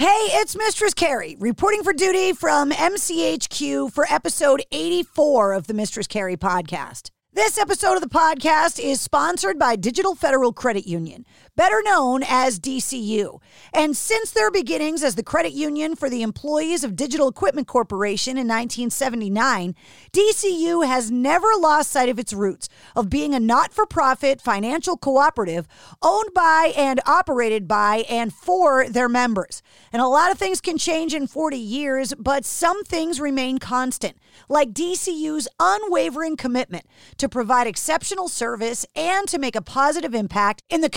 Hey, it's Mistress Carrie reporting for duty from MCHQ for episode 84 of the Mistress Carrie podcast. This episode of the podcast is sponsored by Digital Federal Credit Union, better known as DCU. And since their beginnings as the credit union for the employees of Digital Equipment Corporation in 1979, DCU has never lost sight of its roots of being a not for profit financial cooperative owned by and operated by and for their members. And a lot of things can change in 40 years, but some things remain constant, like DCU's unwavering commitment to provide exceptional service and to make a positive impact in the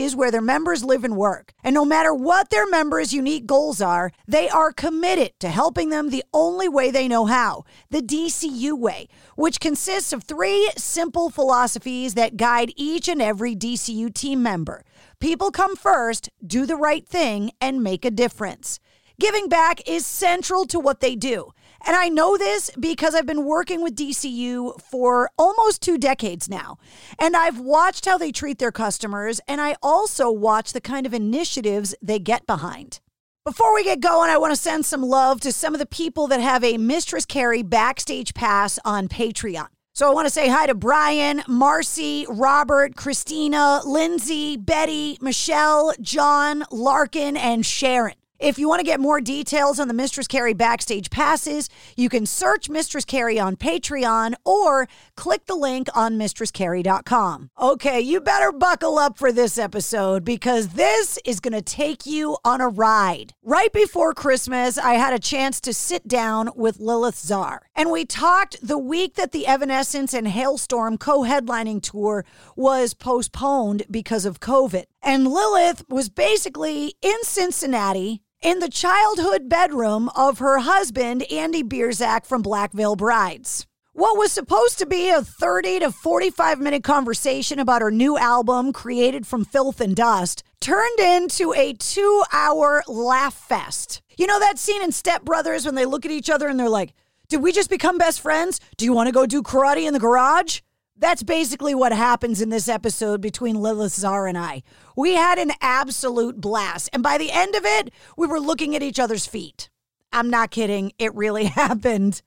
communities where their members live and work. And no matter what their members' unique goals are, they are committed to helping them the only way they know how the DCU way, which consists of three simple philosophies that guide each and every DCU team member. People come first, do the right thing, and make a difference. Giving back is central to what they do. And I know this because I've been working with DCU for almost two decades now. And I've watched how they treat their customers, and I also watch the kind of initiatives they get behind. Before we get going, I want to send some love to some of the people that have a Mistress Carrie backstage pass on Patreon. So I want to say hi to Brian, Marcy, Robert, Christina, Lindsay, Betty, Michelle, John, Larkin, and Sharon. If you want to get more details on the Mistress Carrie backstage passes, you can search Mistress Carrie on Patreon or click the link on mistresscarrie.com. Okay, you better buckle up for this episode because this is going to take you on a ride. Right before Christmas, I had a chance to sit down with Lilith Czar, and we talked the week that the Evanescence and Halestorm co headlining tour was postponed because of COVID. And Lilith was basically in Cincinnati in the childhood bedroom of her husband, Andy Biersack from Black Veil Brides. What was supposed to be a 30 to 45 minute conversation about her new album, Created from Filth and Dust, turned into a two hour laugh fest. You know that scene in Step Brothers when they look at each other and they're like, Did we just become best friends? Do you want to go do karate in the garage? That's basically what happens in this episode between Lilith Czar and I. We had an absolute blast. And by the end of it, we were looking at each other's feet. I'm not kidding. It really happened.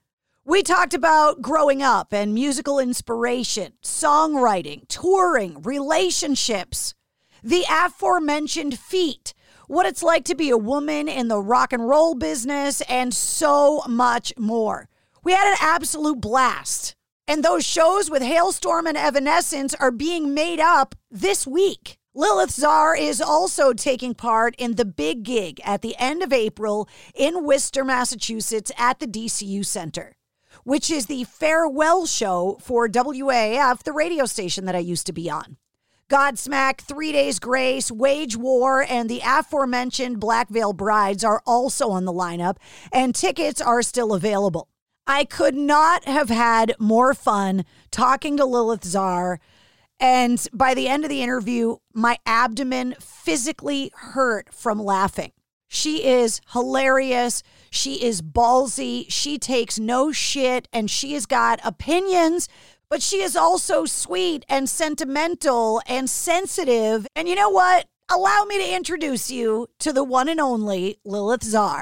We talked about growing up and musical inspiration, songwriting, touring, relationships, the aforementioned feet, what it's like to be a woman in the rock and roll business, and so much more. We had an absolute blast. And those shows with Halestorm and Evanescence are being made up this week. Lilith Czar is also taking part in the big gig at the end of April in Worcester, Massachusetts at the DCU Center, which is the farewell show for WAAF, the radio station that I used to be on. Godsmack, Three Days Grace, Wage War, and the aforementioned Black Veil Brides are also on the lineup, and tickets are still available. I could not have had more fun talking to Lilith Czar. And by the end of the interview, my abdomen physically hurt from laughing. She is hilarious. She is ballsy. She takes no shit and she has got opinions, but she is also sweet and sentimental and sensitive. And you know what? Allow me to introduce you to the one and only Lilith Czar.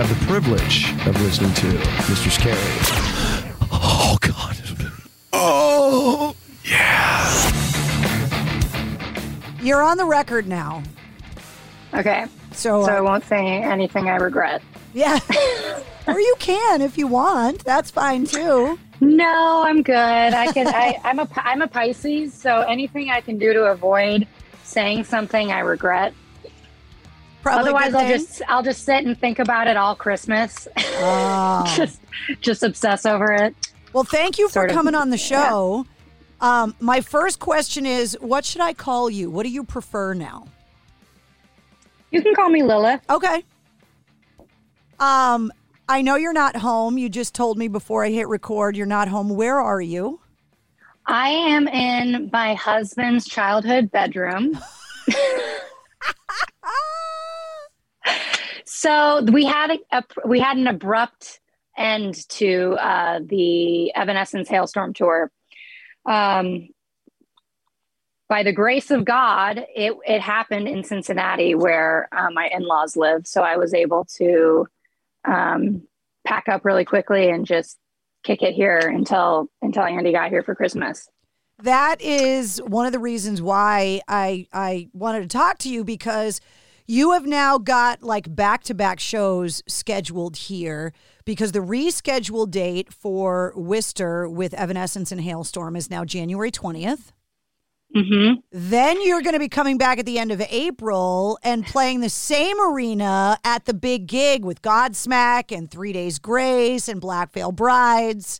have the privilege of listening to Mr. Carrie. Oh, God. Oh, yeah. You're on the record now. Okay. So, so uh, I won't say anything I regret. Yeah. or you can if you want. That's fine too. No, I'm good. I can. I, I'm a. I'm a Pisces, so anything I can do to avoid saying something I regret. Probably Otherwise, I'll just I'll just sit and think about it all Christmas. Oh. just just obsess over it. Well, thank you for Sort of, coming on the show. Um, my first question is, what should I call you? What do you prefer now? You can call me Lilith. Okay. Um, I know you're not home. You just told me before I hit record you're not home. Where are you? I am in my husband's childhood bedroom. so we had a, a we had an abrupt end to uh, the Evanescence Halestorm tour. Um, by the grace of God, it it happened in Cincinnati, where uh, my in laws live. So I was able to um, pack up really quickly and just kick it here until until Andy got here for Christmas. That is one of the reasons why I I wanted to talk to you because you have now got like back to back shows scheduled here because the rescheduled date for Worcester with Evanescence and Halestorm is now January 20th. Mm-hmm. Then you're going to be coming back at the end of April and playing the same arena at the big gig with Godsmack and Three Days Grace and Black Veil Brides.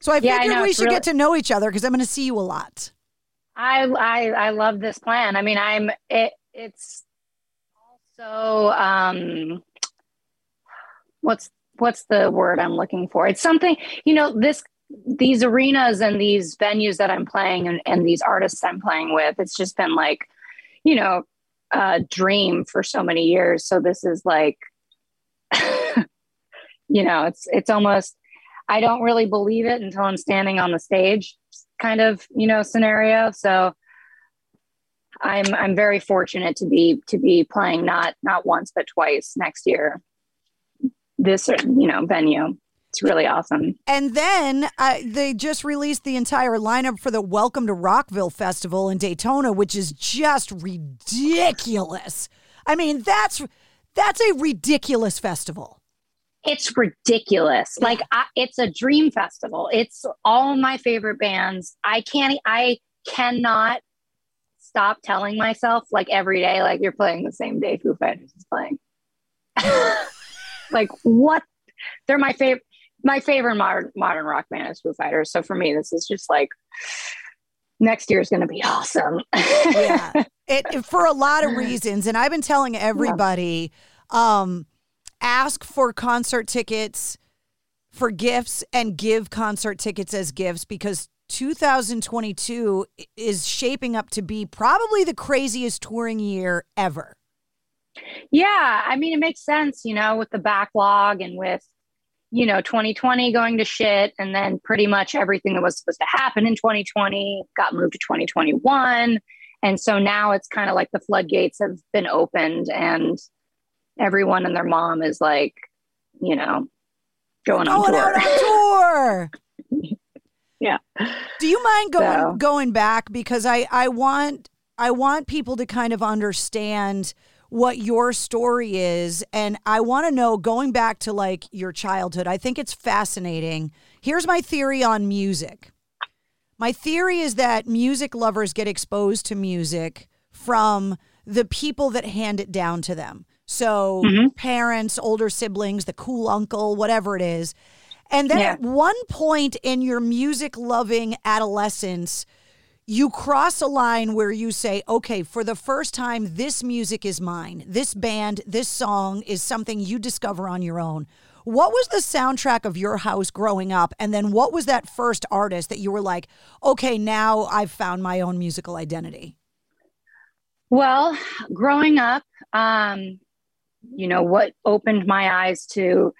So I Yeah, figured we should really- get to know each other because I'm going to see you a lot. I I I love this plan. I mean, I'm it. It's also um, what's what's the word I'm looking for? It's something you know. This these arenas and these venues that I'm playing and, and these artists I'm playing with. It's just been like, you know, a dream for so many years. So this is like, you know, it's it's almost. I don't really believe it until I'm standing on the stage, kind of you know scenario. So I'm I'm very fortunate to be to be playing not not once but twice next year. This you know venue, it's really awesome. And then uh, they just released the entire lineup for the Welcome to Rockville Festival in Daytona, which is just ridiculous. I mean, that's that's a ridiculous festival. It's ridiculous. Like I, it's a dream festival. It's all my favorite bands. I can't. I cannot stop telling myself like every day, like you're playing the same day Foo Fighters is playing. like what? They're my favorite. My favorite modern modern rock band is Foo Fighters. So for me, this is just like next year is going to be awesome. yeah, it, it- for a lot of reasons, and I've been telling everybody, um, ask for concert tickets for gifts and give concert tickets as gifts because 2022 is shaping up to be probably the craziest touring year ever. Yeah, I mean, it makes sense, you know, with the backlog and with, you know 2020 going to shit and then pretty much everything that was supposed to happen in 2020 got moved to 2021 and so now it's kind of like the floodgates have been opened and everyone and their mom is like you know going, going on tour. on tour. yeah. Do you mind going so. going back because I I want I want people to kind of understand what your story is and I want to know going back to like your childhood. I think it's fascinating. Here's my theory on music. My theory is that music lovers get exposed to music from the people that hand it down to them. So, mm-hmm. parents, older siblings, the cool uncle, whatever it is. And then yeah. at one point in your music loving adolescence, you cross a line where you say, okay, for the first time, this music is mine. This band, this song is something you discover on your own. What was the soundtrack of your house growing up? And then what was that first artist that you were like, okay, now I've found my own musical identity? Well, growing up, um, you know what opened my eyes to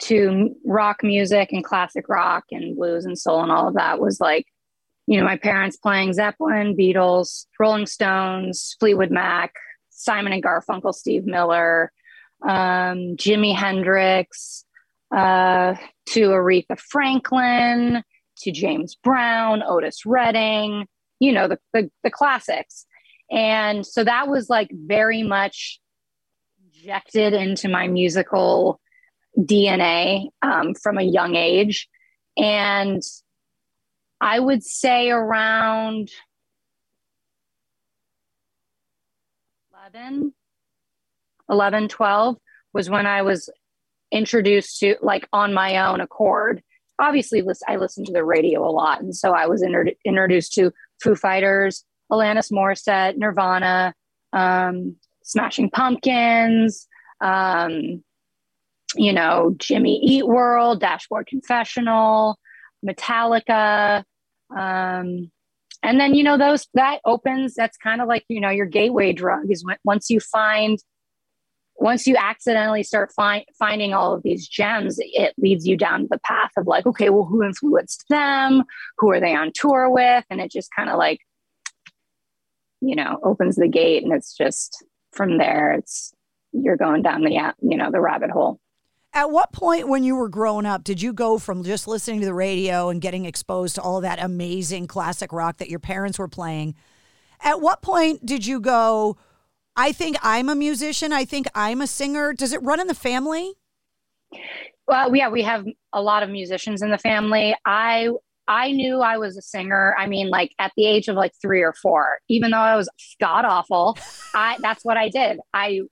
to rock music and classic rock and blues and soul and all of that was like you know my parents playing zeppelin beatles rolling stones fleetwood mac simon and garfunkel steve miller um, jimi hendrix uh, to aretha franklin to james brown otis redding you know the, the, the classics. And so that was like very much injected into my musical DNA um, from a young age. And I would say around 11, 11, 12 was when I was introduced to, like, on my own accord. Obviously, I listened to the radio a lot. And so I was inter- introduced to Foo Fighters, Alanis Morissette, Nirvana, um, Smashing Pumpkins, um, you know, Jimmy Eat World, Dashboard Confessional, Metallica. Um, and then, you know, those that opens, that's kind of like, you know, your gateway drug is when, once you find, once you accidentally start find, finding all of these gems, it leads you down the path of like, okay, well, who influenced them? Who are they on tour with? And it just kind of like, you know, opens the gate and it's just, from there it's you're going down the you know the rabbit hole at what point when you were growing up did you go from just listening to the radio and getting exposed to all that amazing classic rock that your parents were playing? At what point did you go i think i'm a musician. I think i'm a singer. Does it run in the family? Well yeah we have a lot of musicians in the family. I I knew I was a singer. I mean, like at the age of like three or four, even though I was god awful, I that's what I did. I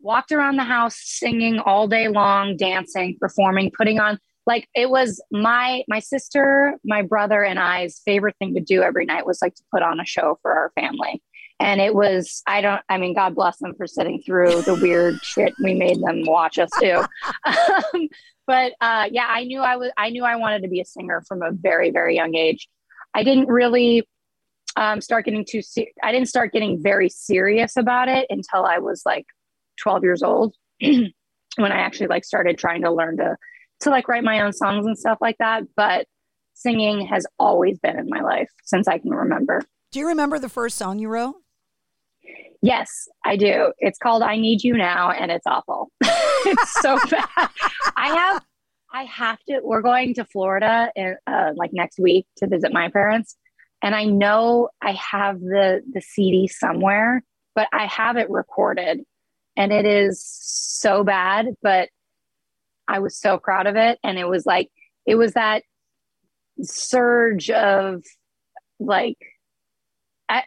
walked around the house singing all day long, dancing, performing, putting on like it was my my sister, my brother, and I's favorite thing to do every night was like to put on a show for our family. And it was, I don't, I mean, God bless them for sitting through the weird shit we made them watch us do. Um, but uh, yeah, I knew I was I knew I wanted to be a singer from a very very young age. I didn't really um, start getting too. Se- I didn't start getting very serious about it until I was like 12 years old, when I actually like started trying to learn to to like write my own songs and stuff like that. But singing has always been in my life since I can remember. Do you remember the first song you wrote? Yes, I do. It's called I Need You Now and it's awful. it's so bad. I have I have to we're going to Florida in, uh, like next week to visit my parents and I know I have the the CD somewhere, but I have it recorded and it is so bad, but I was so proud of it and it was like it was that surge of like I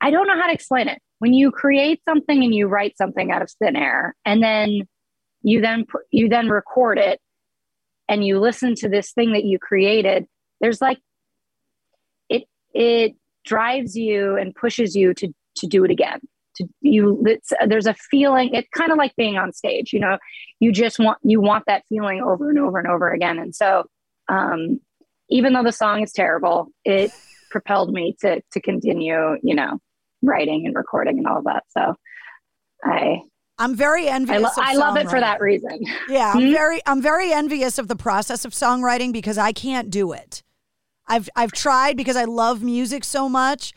I don't know how to explain it. When you create something and you write something out of thin air, and then you then you then record it, and you listen to this thing that you created, there's like it it drives you and pushes you to to do it again. To you, there's a feeling. It's kind of like being on stage. You know, you just want you want that feeling over and over and over again. And so, um, even though the song is terrible, it propelled me to to continue. You know, writing and recording and all of that. So I I'm very envious. I, lo- I love it for that reason. Yeah, I'm Hmm? very I'm very envious of the process of songwriting because I can't do it. I've I've tried because I love music so much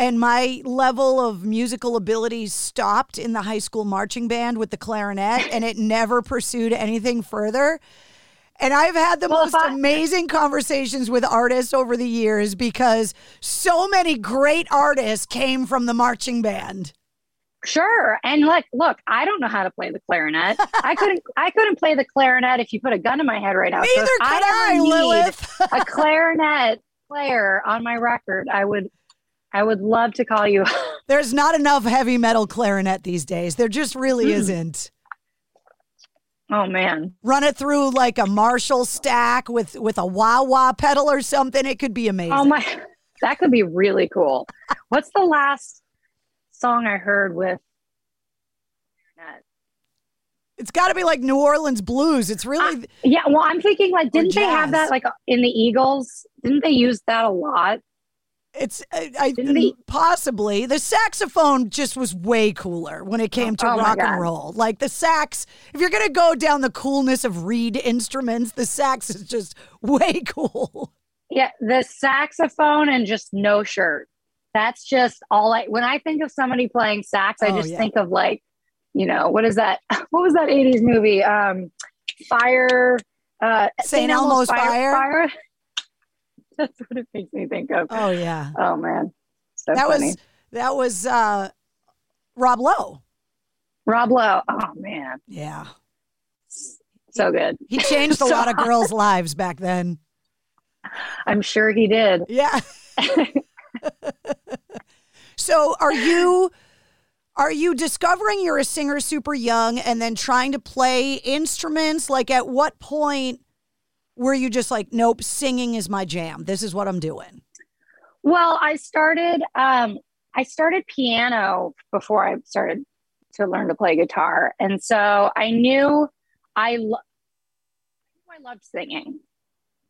and my level of musical ability stopped in the high school marching band with the clarinet and it never pursued anything further. And I've had the most amazing conversations with artists over the years because so many great artists came from the marching band. Sure. And like, look, I don't know how to play the clarinet. I couldn't I couldn't play the clarinet if you put a gun in my head right now. So Neither could ever I, need Lilith. a clarinet player on my record, I would I would love to call you. There's not enough heavy metal clarinet these days. There just really Hmm. isn't. Oh man. Run it through like a Marshall stack with with a wah wah pedal or something. It could be amazing. Oh my that could be really cool. What's the last song I heard with It's got to be like New Orleans blues. It's really Yeah, well, I'm thinking like, didn't they have that like in the Eagles? Didn't they use that a lot? It's I, I possibly the saxophone just was way cooler when it came to Oh rock and roll. Like the sax, if you're gonna go down the coolness of reed instruments, the sax is just way cool. Yeah, the saxophone and just no shirt. That's just all I. When I think of somebody playing sax, I Oh, just yeah. think of like, you know, what is that? What was that '80s movie? Um, Fire. Uh, St. Elmo's Fire? Fire. That's what it makes me think of. Oh yeah, Oh man, so that funny. was that was uh, Rob Lowe. Rob Lowe. Oh man, Yeah, so good. he changed a So- lot of girls' lives back then. I'm sure he did. Yeah. so are you are you discovering you're a singer super young and then trying to play instruments? Like at what point were you just like, nope, singing is my jam. This is what I'm doing. Well, I started um I started piano before I started to learn to play guitar. And so I knew I lo- I I loved singing.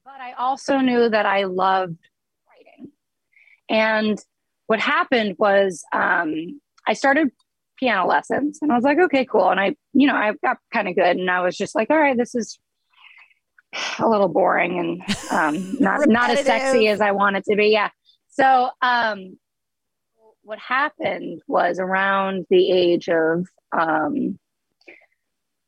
But I also knew that I loved writing. And what happened was um I started piano lessons and I was like, okay, cool. And I, you know, I got kind of good and I was just like, all right, this is a little boring and um, not not as sexy as I want it to be. Yeah. So um, what happened was around the age of um,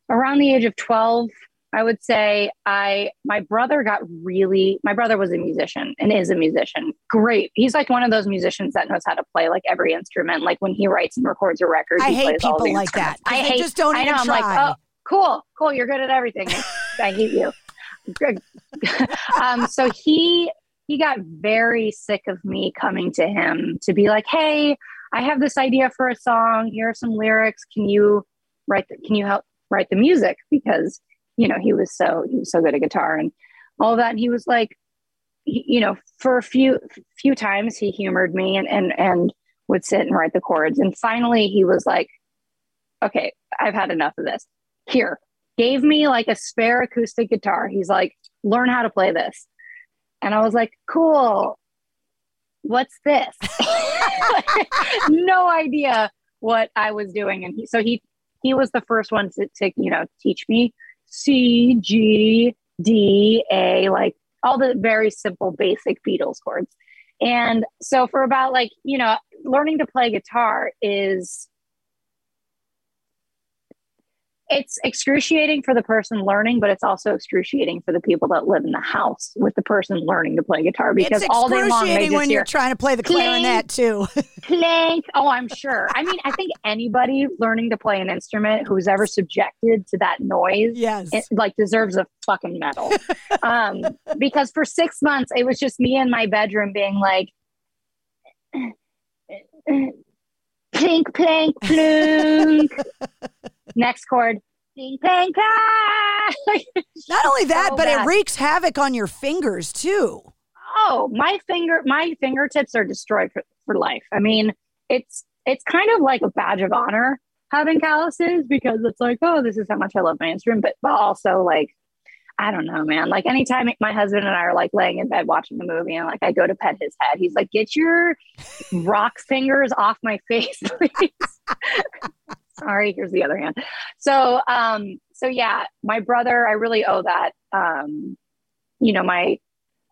around the age of twelve, I would say I my brother got really my brother was a musician and is a musician. Great. He's like one of those musicians that knows how to play like every instrument. Like when he writes and records a record, I he hate plays all people like that, I hate just don't I know. I'm like, oh, cool, cool. You're good at everything. I hate you. Um, so he he got very sick of me coming to him to be like, hey, I have this idea for a song. Here are some lyrics. Can you write? The, can you help write the music? Because you know he was so he was so good at guitar and all that. And he was like, you know, for a few few times he humored me and and and would sit and write the chords. And finally he was like, okay, I've had enough of this. Here, gave me like a spare acoustic guitar. He's like, learn how to play this. And I was like, cool. What's this? no idea what I was doing. And he, so he, he was the first one to, to, you know, teach me C, G, D, A, like all the very simple, basic Beatles chords. And so for about like, you know, learning to play guitar is it's excruciating for the person learning, but it's also excruciating for the people that live in the house with the person learning to play guitar because it's all day long they excruciating just when you're trying to play the clarinet too. clank. Oh, I'm sure. I mean, I think anybody learning to play an instrument who's ever subjected to that noise, yes, it, like deserves a fucking medal. um, because for six months it was just me in my bedroom being like, plink, plank, plunk. Next chord, ding, pang, pang. Not only that, So but bad. it wreaks havoc on your fingers too. oh my finger my fingertips are destroyed for, for life i mean it's it's kind of like a badge of honor having calluses because it's like oh this is how much i love my instrument but, but also like i don't know man like anytime my husband and i are like laying in bed watching the movie and like i go to pet his head he's like get your rock fingers off my face please Sorry, here's the other hand. So, um, so yeah, my brother, I really owe that. Um, you know, my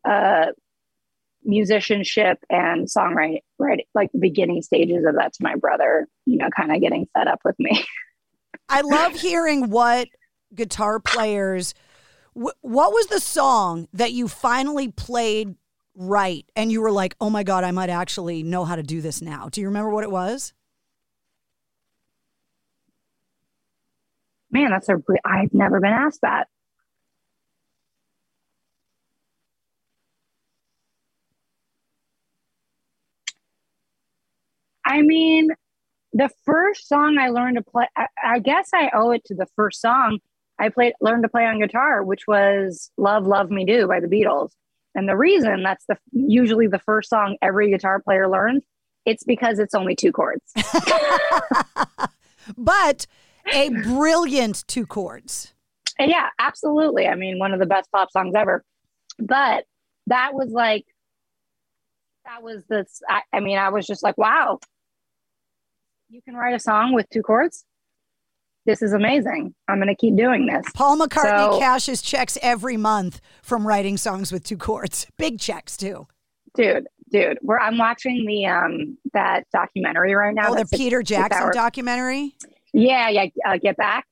uh, musicianship and songwriting, right, like the beginning stages of that to my brother. You know, kind of getting set up with me. I love hearing what guitar players. Wh- what was the song that you finally played right and you were like, "Oh my god, I might actually know how to do this now." Do you remember what it was? Man, that's a. I've never been asked that. I mean, the first song I learned to play, I, I, guess I owe it to the first song I played, learned to play on guitar, which was "Love, Love Me Do" by the Beatles. And the reason that's the usually the first song every guitar player learns, it's because it's only two chords. but a brilliant two chords. Yeah, absolutely. I mean, one of the best pop songs ever. But that was like, that was this. I, I mean, I was just like, wow, you can write a song with two chords this is amazing. I'm going to keep doing this. Paul McCartney so, cashes checks every month from writing songs with two chords. Big checks too. Dude, dude, where I'm watching the um that documentary right now. Oh, the Peter Jackson documentary. Yeah, yeah. Uh, Get Back.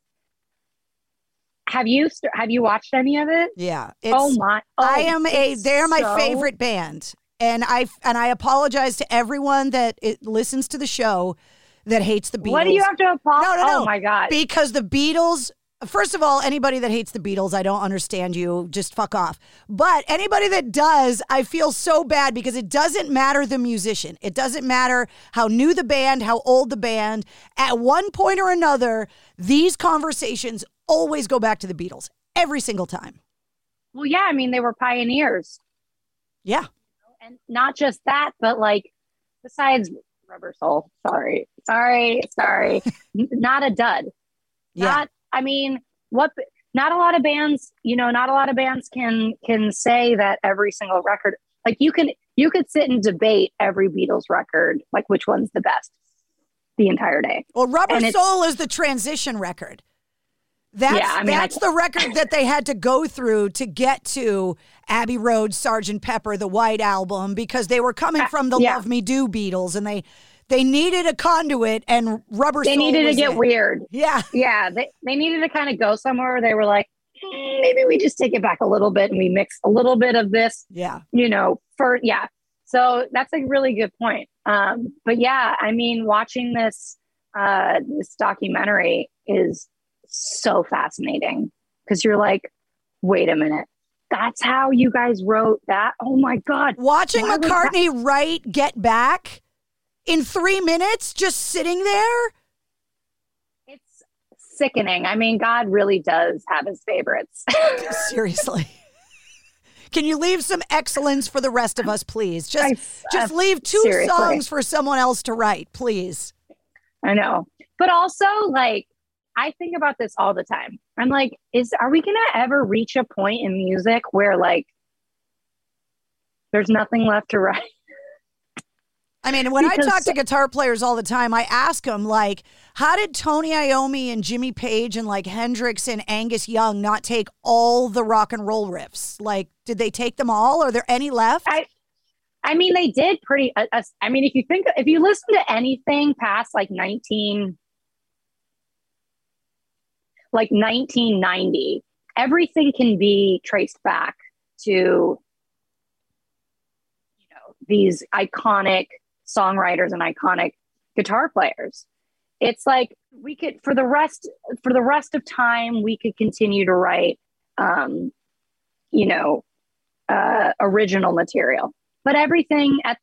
Have you have you watched any of it? Yeah. oh my! Oh, I am a. They're my so... favorite band, and I and I apologize to everyone that it listens to the show that hates the Beatles. What do you have to apologize? No, no, no. Oh my god! Because the Beatles. First of all, anybody that hates the Beatles, I don't understand you. Just fuck off. But anybody that does, I feel so bad because it doesn't matter the musician. It doesn't matter how new the band, how old the band. At one point or another, these conversations always go back to the Beatles every single time. Well, yeah, I mean, they were pioneers. Yeah. And not just that, but like, besides Rubber Soul. Sorry, sorry, sorry. not a dud. Yeah. Not. I mean, what? Not a lot of bands. You know, not a lot of bands can can say that every single record. Like you can you could sit and debate every Beatles record, like which one's the best, the entire day. Well, Rubber Soul is the transition record. That's yeah, I mean, that's I, the record that they had to go through to get to Abbey Road, Sergeant Pepper, the White Album, because they were coming uh, from the yeah. Love Me Do Beatles, and they they needed a conduit, and Rubber. They needed to get it. weird. Yeah, yeah. They they needed to kind of go somewhere. They were like, mm, maybe we just take it back a little bit, and we mix a little bit of this. Yeah, you know, for yeah. So that's a really good point. Um, but yeah, I mean, watching this uh, this documentary is so fascinating because you're like, wait a minute. That's how you guys wrote that. Oh my God. Watching Why McCartney write Get Back in three minutes, just sitting there. It's sickening. I mean, God really does have his favorites. Seriously. Can you leave some excellence for the rest of us, please? Just, I, just uh, leave two seriously. songs for someone else to write, please. I know, but also like I think about this all the time. I'm like, is are we gonna ever reach a point in music where like there's nothing left to write? I mean, when because I talk to guitar players all the time, I ask them like, how did Tony Iommi and Jimmy Page and like Hendrix and Angus Young not take all the rock and roll riffs? Like, did they take them all? Are there any left? I, I mean, they did pretty. Uh, uh I mean, if you think, if you listen to anything past like 19, like 1990, everything can be traced back to you know these iconic songwriters and iconic guitar players. It's like we could for the rest for the rest of time we could continue to write um, you know uh, original material, but everything at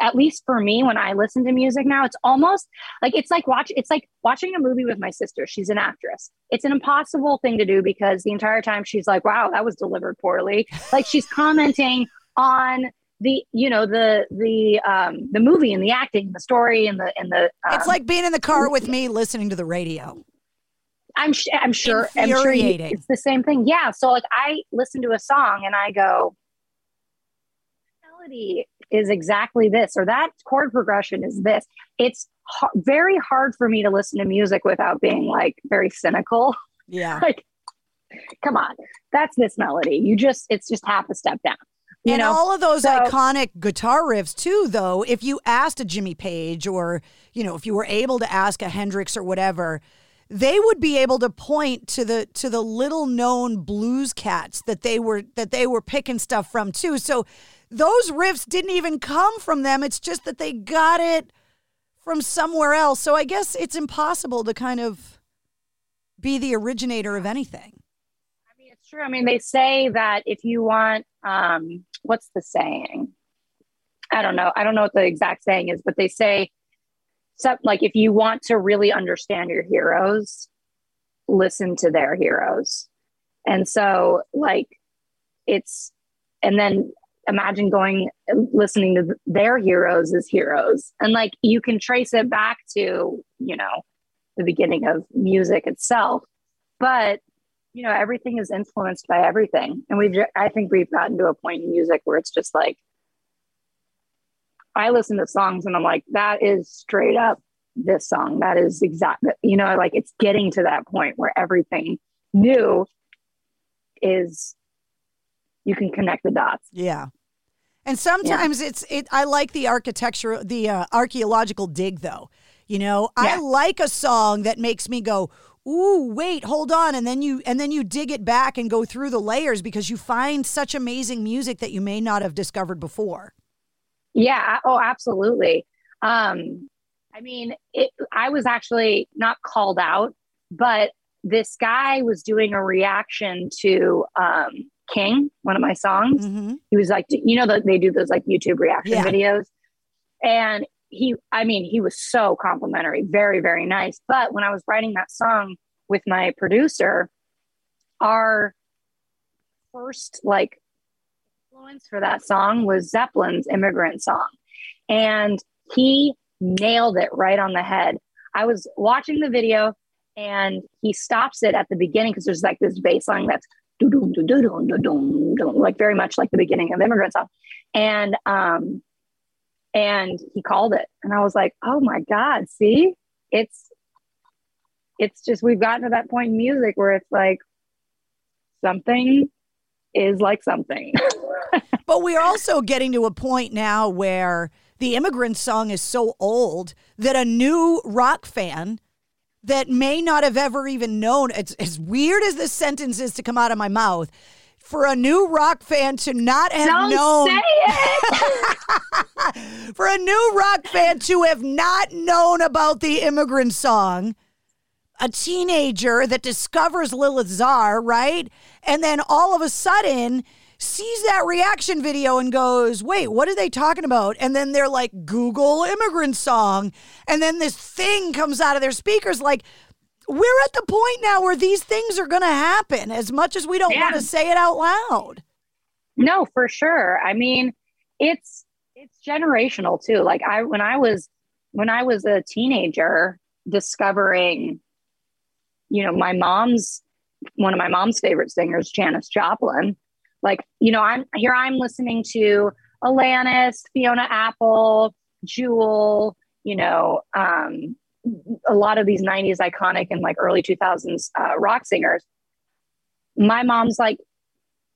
at least for me when i listen to music now it's almost like it's like watch it's like watching a movie with my sister. She's an actress. It's an impossible thing to do because the entire time she's like wow that was delivered poorly. Like she's commenting on the you know the the um the movie and the acting the story and the and the um, it's like being in the car with me listening to the radio i'm sh- i'm sure i'm sure you, it's the same thing yeah so like i listen to a song and i go melody is exactly this or that chord progression is this. It's h- very hard for me to listen to music without being like very cynical. Yeah. like, come on, that's this melody. You just, it's just half a step down. You and know? all of those So- iconic guitar riffs too though if you asked a jimmy page or you know if you were able to ask a hendrix or whatever they would be able to point to the to the little known blues cats that they were that they were picking stuff from too so those riffs didn't even come from them it's just that they got it from somewhere else so i guess it's impossible to kind of be the originator of anything I mean, It's true. I mean, they say that if you want, um, what's the saying? I don't know. I don't know what the exact saying is, but they say, like, if you want to really understand your heroes, listen to their heroes. And so, like, it's, and then imagine going listening to their heroes as heroes. And like, you can trace it back to, you know, the beginning of music itself. But you know everything is influenced by everything. And we've i think we've gotten to a point in music where it's just like i listen to songs and i'm like that is straight up this song. That is exact you know like it's getting to that point where everything new is you can connect the dots. Yeah. And sometimes it's it I like the architecture the uh, archaeological dig though. You know, I like a song that makes me go, "Ooh, wait, hold on." And then you and then you dig it back and go through the layers because you find such amazing music that you may not have discovered before. Yeah. Oh, absolutely. Um, I mean, it, I was actually not called out, but this guy was doing a reaction to um, King, one of my songs. He was like, you know, the, they do those like YouTube reaction Yeah. videos. And he, I mean, he was so complimentary, very, very nice. But when I was writing that song with my producer, our first like influence for that song was Zeppelin's immigrant song. And he nailed it right on the head. I was watching the video and he stops it at the beginning because there's like this bass line that's like very much like the beginning of immigrant song. And um and he called it. And I was like, oh my God, see? It's it's just we've gotten to that point in music where it's like something is like something. But we're also getting to a point now where the immigrant song is so old that a new rock fan that may not have ever even known it's as weird as this sentence is to come out of my mouth for a new rock fan to not have Don't known say for a new rock fan to have not known about the immigrant song a teenager that discovers Lilith Czar, right? And then all of a sudden sees that reaction video and goes, wait, what are they talking about? And then they're like, Google immigrant song. And then this thing comes out of their speakers like, we're at the point now where these things are going to happen as much as we don't want to say it out loud. No, for sure. I mean, it's it's generational too. Like I when I was when I was a teenager discovering you know, my mom's one of my mom's favorite singers, Janis Joplin. Like, you know, I'm here I'm listening to Alanis, Fiona Apple, Jewel, you know, um a lot of these 90s iconic and like early 2000s uh, rock singers. My mom's like,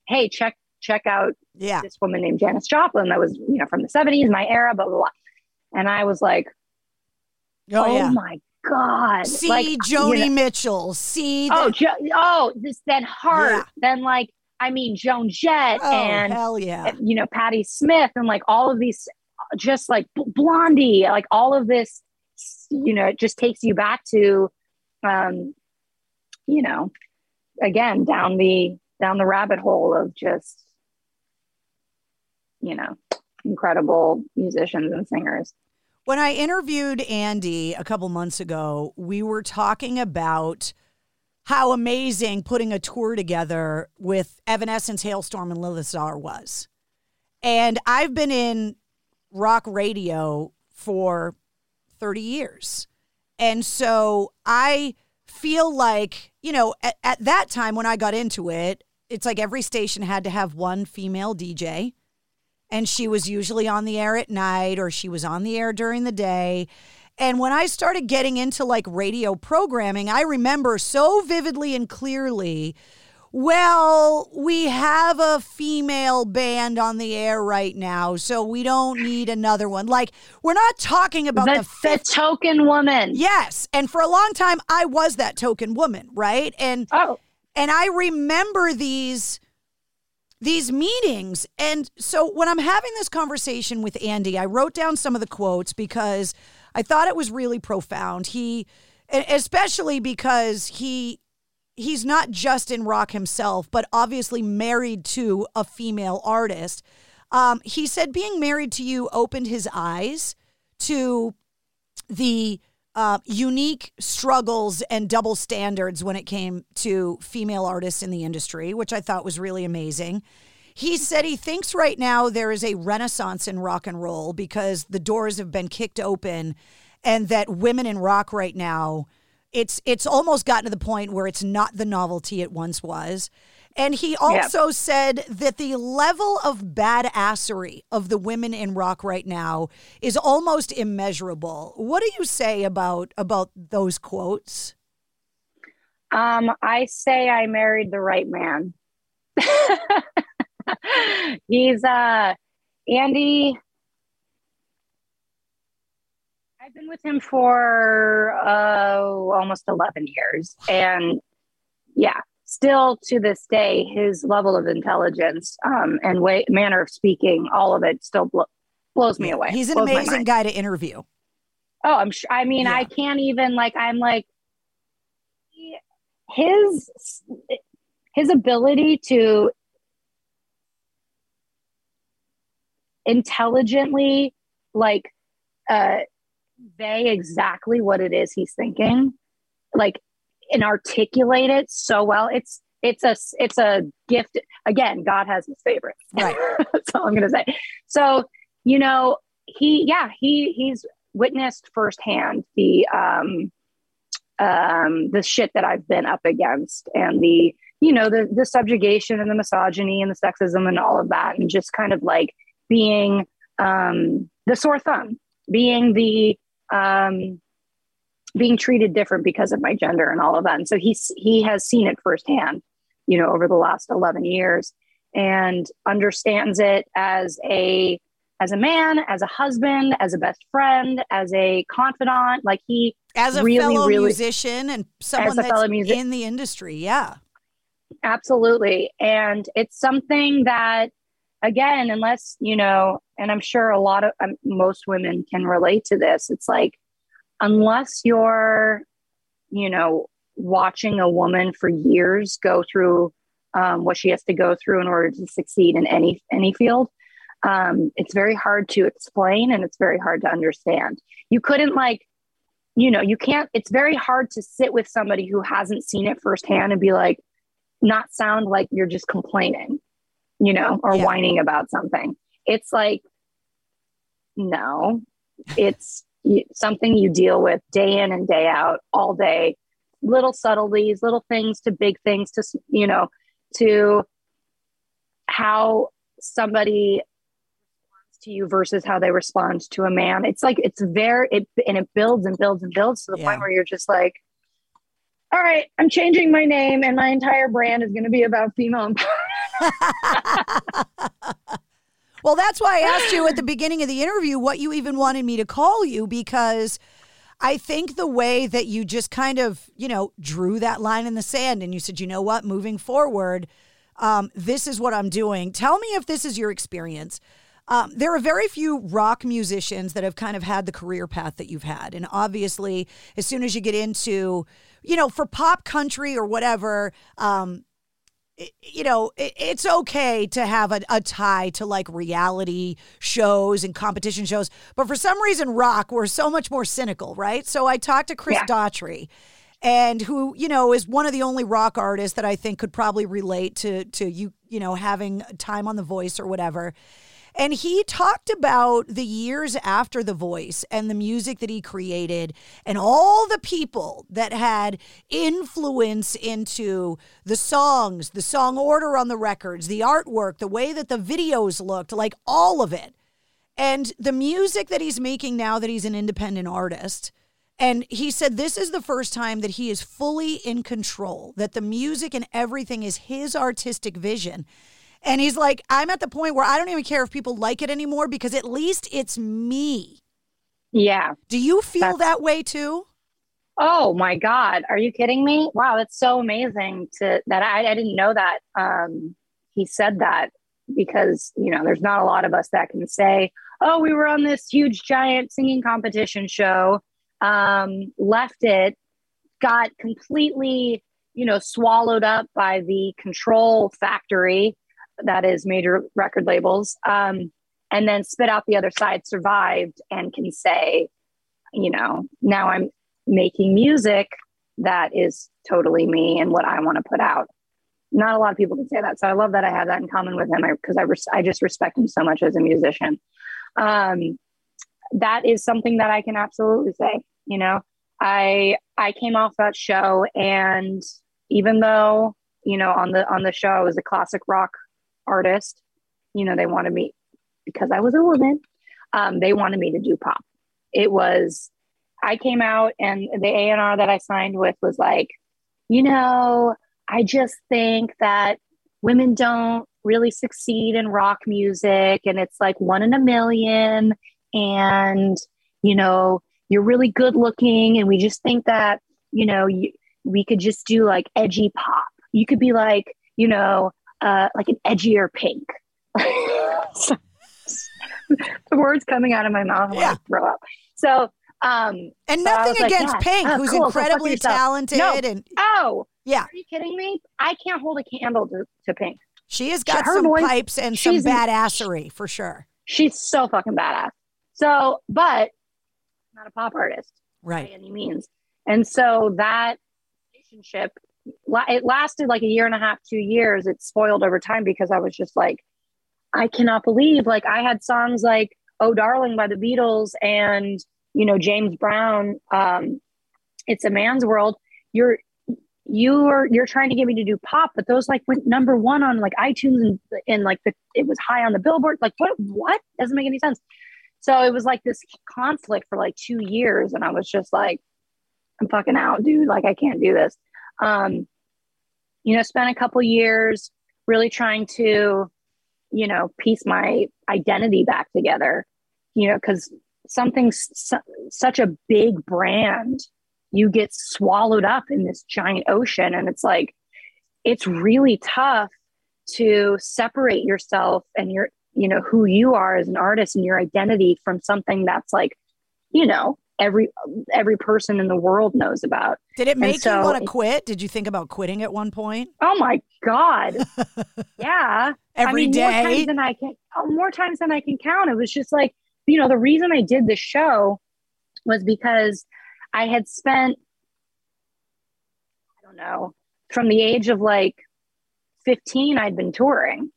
hey, check check out yeah. this woman named Janis Joplin that was, you know, from the 70s, my era, blah, blah, blah. And I was like, Oh, oh, yeah. my God. See like, Joni you know- Mitchell. See oh, jo- oh, this then Heart, Yeah. then like, I mean, Joan Jett Oh, and, hell yeah. you know, Patti Smith and like all of these, just like Blondie, like all of this, you know, it just takes you back to, um, you know, again, down the, down the rabbit hole of just, you know, incredible musicians and singers. When I interviewed Andy a couple months ago, we were talking about how amazing putting a tour together with Evanescence, Halestorm, and Lilith Czar was. And I've been in rock radio for 30 years. And so I feel like, you know, at, at that time when I got into it, it's like every station had to have one female DJ and she was usually on the air at night or she was on the air during the day. And when I started getting into like radio programming, I remember so vividly and clearly well, we have a female band on the air right now, so we don't need another one. Like, we're not talking about the, the, the token woman. Yes, and for a long time, I was that token woman, right? And oh, and I remember these these meetings. And so when I'm having this conversation with Andy, I wrote down some of the quotes because I thought it was really profound. He especially because he he's not just in rock himself, but obviously married to a female artist. Um, he said being married to you opened his eyes to the uh, unique struggles and double standards when it came to female artists in the industry, which I thought was really amazing. He said he thinks right now there is a renaissance in rock and roll because the doors have been kicked open and that women in rock right now it's it's almost gotten to the point where it's not the novelty it once was. And he also yep. said that the level of badassery of the women in rock right now is almost immeasurable. What do you say about about those quotes? Um, I say I married the right man. He's uh Andy I've been with him for uh, almost 11 years. And yeah, still to this day, his level of intelligence um, and way, manner of speaking, all of it still blo- blows me away. He's an amazing guy to interview. Oh, I'm sure. I mean, yeah. I can't even like, I'm like, his his ability to intelligently like uh convey exactly what it is he's thinking, like and articulate it so well. It's it's a it's a gift. Again, God has his favorites. Right. That's all I'm gonna say. So, you know, he yeah, he he's witnessed firsthand the um um the shit that I've been up against and the you know the the subjugation and the misogyny and the sexism and all of that and just kind of like being um the sore thumb being the um, being treated different because of my gender and all of that. And so he's he has seen it firsthand, you know, over the last eleven years, and understands it as a as a man, as a husband, as a best friend, as a confidant. Like he as a really, fellow really, musician and someone that's music- in the industry. Yeah, absolutely. And it's something that again, unless, you know, and I'm sure a lot of um, most women can relate to this, it's like, unless you're, you know, watching a woman for years go through um, what she has to go through in order to succeed in any any field, um, it's very hard to explain and it's very hard to understand. You couldn't like, you know, you can't. It's very hard to sit with somebody who hasn't seen it firsthand and be like, not sound like you're just complaining you know, or yeah. whining about something. It's like, no, it's something you deal with day in and day out, all day. Little subtleties, little things to big things to, you know, to how somebody responds to you versus how they respond to a man. It's like, it's very, it, and it builds and builds and builds to the yeah. point where you're just like, all right, I'm changing my name and my entire brand is going to be about female empowerment. well, that's why I asked you at the beginning of the interview what you even wanted me to call you because I think the way that you just kind of, you know, drew that line in the sand and you said, you know what, moving forward, um, this is what I'm doing. Tell me if this is your experience. Um, there are very few rock musicians that have kind of had the career path that you've had. And obviously, as soon as you get into, you know, for pop country or whatever, um, you know, it's okay to have a, a, tie to like reality shows and competition shows. But for some reason, rock, we're so much more cynical, right? So I talked to Chris yeah. Daughtry, and who, you know, is one of the only rock artists that I think could probably relate to, to you, you know, having time on The Voice or whatever. And he talked about the years after The Voice and the music that he created and all the people that had influence into the songs, the song order on the records, the artwork, the way that the videos looked, like all of it. And the music that he's making now that he's an independent artist. And he said this is the first time that he is fully in control, that the music and everything is his artistic vision. And he's like, I'm at the point where I don't even care if people like it anymore because at least it's me. Yeah. Do you feel that way too? Oh my God. Are you kidding me? Wow, that's so amazing to that I, I didn't know that. Um he said that because, you know, there's not a lot of us that can say, Oh, we were on this huge giant singing competition show, um, left it, got completely, you know, swallowed up by the control factory that is major record labels. Um, and then spit out the other side, survived, and can say, you know, now I'm making music that is totally me and what I want to put out. Not a lot of people can say that. So I love that I have that in common with him because I, res- I just respect him so much as a musician. Um, that is something that I can absolutely say, you know, I, I came off that show and even though, you know, on the, on the show I was a classic rock artist, you know, they wanted me because I was a woman. Um, they wanted me to do pop. It was I came out and the A&R that I signed with was like, you know, I just think that women don't really succeed in rock music and it's like one in a million and you know, you're really good looking and we just think that, you know, you, we could just do like edgy pop. You could be like, you know, uh, like an edgier pink. the words coming out of my mouth yeah. I throw up. So um, and nothing against like, yeah, Pink, oh, who's cool, incredibly talented. No. And oh, yeah, are you kidding me? I can't hold a candle to, to Pink. She has got Her some voice, pipes and some badassery for sure. She's so fucking badass. So, but not a pop artist, right? By any means. And so that relationship, it lasted like a year and a half, two years. It spoiled over time because I was just like, I cannot believe, like, I had songs like "Oh Darling" by the Beatles and you know James Brown, um, it's a man's world. You're you're you're trying to get me to do pop, but those like went number one on like iTunes and and like the it was high on the Billboard. Like what what doesn't make any sense. So it was like this conflict for like two years, and I was just like, I'm fucking out, dude. Like I can't do this. Um, you know, spent a couple years really trying to, you know, piece my identity back together. You know, because something su- such a big brand you get swallowed up in this giant ocean and it's like it's really tough to separate yourself and your you know who you are as an artist and your identity from something that's like you know every every person in the world knows about. Did it make so, you want to quit? Did you think about quitting at one point? Oh my god. Yeah. Every I mean, day. more times than i can oh, more times than i can count. It was just like you know, the reason I did the show was because I had spent, I don't know, from the age of like 15, I'd been touring.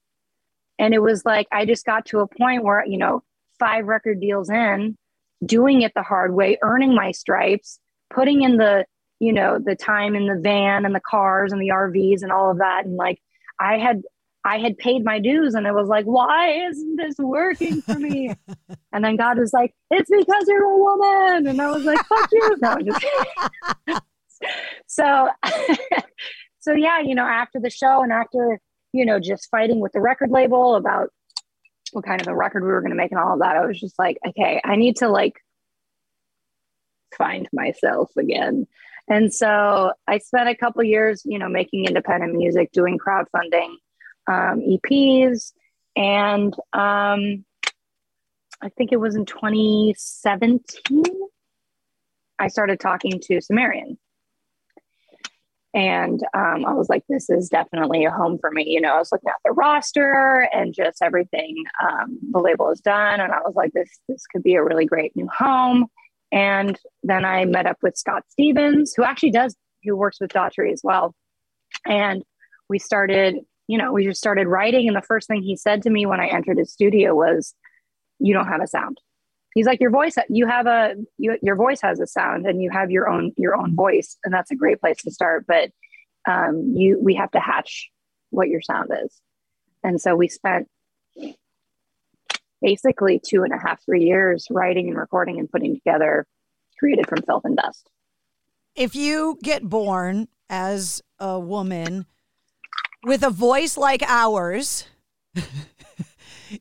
And it was like, I just got to a point where, you know, five record deals in, doing it the hard way, earning my stripes, putting in the, you know, the time in the van and the cars and the RVs and all of that. And like, I had I had paid my dues and I was like, why isn't this working for me? and then God was like, it's because you're a woman. And I was like, fuck you. No, just so, so yeah, you know, after the show and after, you know, just fighting with the record label about what kind of a record we were going to make and all of that, I was just like, okay, I need to like find myself again. And so I spent a couple years, you know, making independent music, doing crowdfunding um, EPs. And um, I think it was in 2017, I started talking to Sumerian. And um, I was like, this is definitely a home for me. You know, I was looking at the roster and just everything um, the label has done. And I was like, this, this could be a really great new home. And then I met up with Scott Stevens, who actually does, who works with Daughtry as well. And we started you know, we just started writing. And the first thing he said to me when I entered his studio was, You don't have a sound. He's like, Your voice, you have a, you, your voice has a sound and you have your own, your own voice. And that's a great place to start. But um, you, we have to hatch what your sound is. And so we spent basically two and a half, three years writing and recording and putting together created from filth and dust. If you get born as a woman with a voice like ours,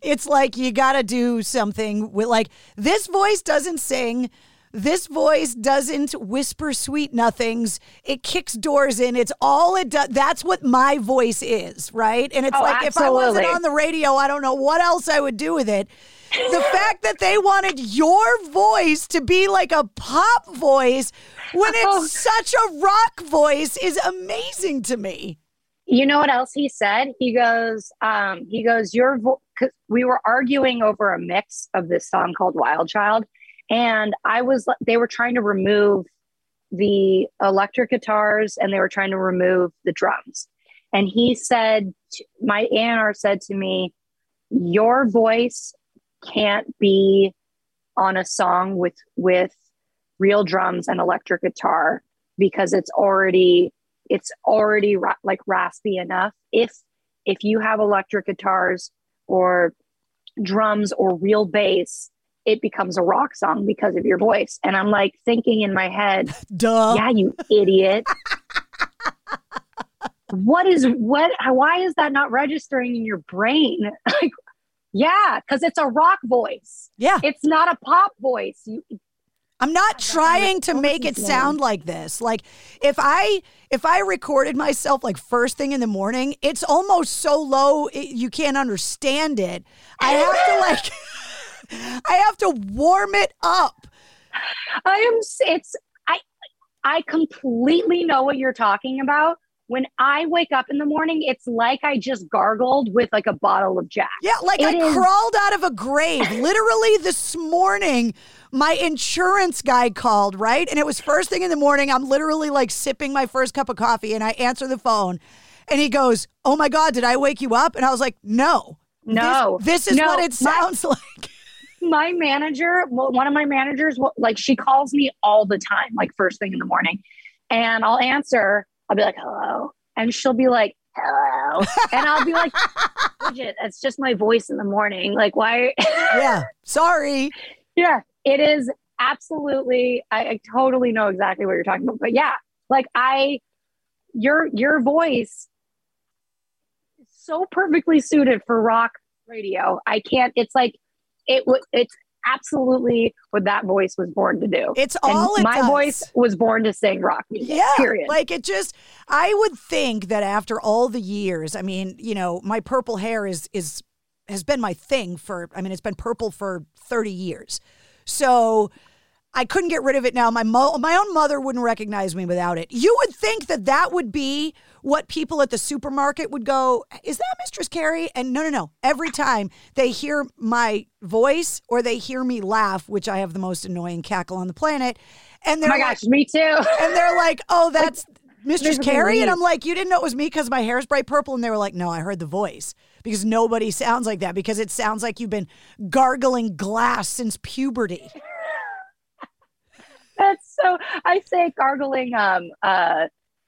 it's like you got to do something with like this voice doesn't sing. This voice doesn't whisper sweet nothings. It kicks doors in. It's all it does. That's what my voice is, right? And it's Oh, like if I wasn't on the radio, I don't know what else I would do with it. The fact that they wanted your voice to be like a pop voice when Oh. it's such a rock voice is amazing to me. You know what else he said? He goes, um, he goes, your vo-, cause we were arguing over a mix of this song called Wild Child. And I was, they were trying to remove the electric guitars and they were trying to remove the drums. And he said, my A&R said to me, your voice can't be on a song with, with real drums and electric guitar because it's already it's already ra- like raspy enough if if you have electric guitars or drums or real bass it becomes a rock song because of your voice. And i'm like thinking in my head duh. Yeah you idiot. What is what why is that not registering in your brain? Like yeah because it's a rock voice. Yeah. It's not a pop voice. You I'm not trying to make it sound like this. Like if I if I recorded myself like first thing in the morning, it's almost so low it, you can't understand it. I have to like I have to warm it up. I am. It's. I. I completely know what you're talking about. When I wake up in the morning, it's like I just gargled with like a bottle of Jack. Yeah, like I It is- crawled out of a grave. Literally this morning, my insurance guy called, right? And it was first thing in the morning. I'm literally like sipping my first cup of coffee and I answer the phone and he goes, Oh my God, did I wake you up? And I was like, No. No, This, this is No, what it my- sounds like. my manager, one of my managers, like she calls me all the time, like first thing in the morning, and I'll answer. I'll be like, "Hello," and she'll be like, "Hello," and I'll be like, "Bridget, that's just my voice in the morning. Like, why?" yeah, sorry. Yeah, it is absolutely. I, I totally know exactly what you're talking about. But yeah, like I, your your voice is so perfectly suited for rock radio. I can't. It's like it. w- It's absolutely what that voice was born to do. It's And all it my does. voice was born to sing rock music. Yeah. Period. Like it just I would think that after all the years, I mean, you know, my purple hair is is has been my thing for I mean, it's been purple for 30 years. So I couldn't get rid of it now. My mo- my own mother wouldn't recognize me without it. You would think that that would be what people at the supermarket would go, "Is that Mistress Carrie?" And no, no, no. Every time they hear my voice or they hear me laugh, which I have the most annoying cackle on the planet, and oh they're my like, gosh, me too. and they're like, "Oh, that's Mistress Carrie," and. I'm like, "You didn't know it was me because my hair is bright purple," and they were like, "No, I heard the voice." Because nobody sounds like that because it sounds like you've been gargling glass since puberty. That's so. I say gargling um uh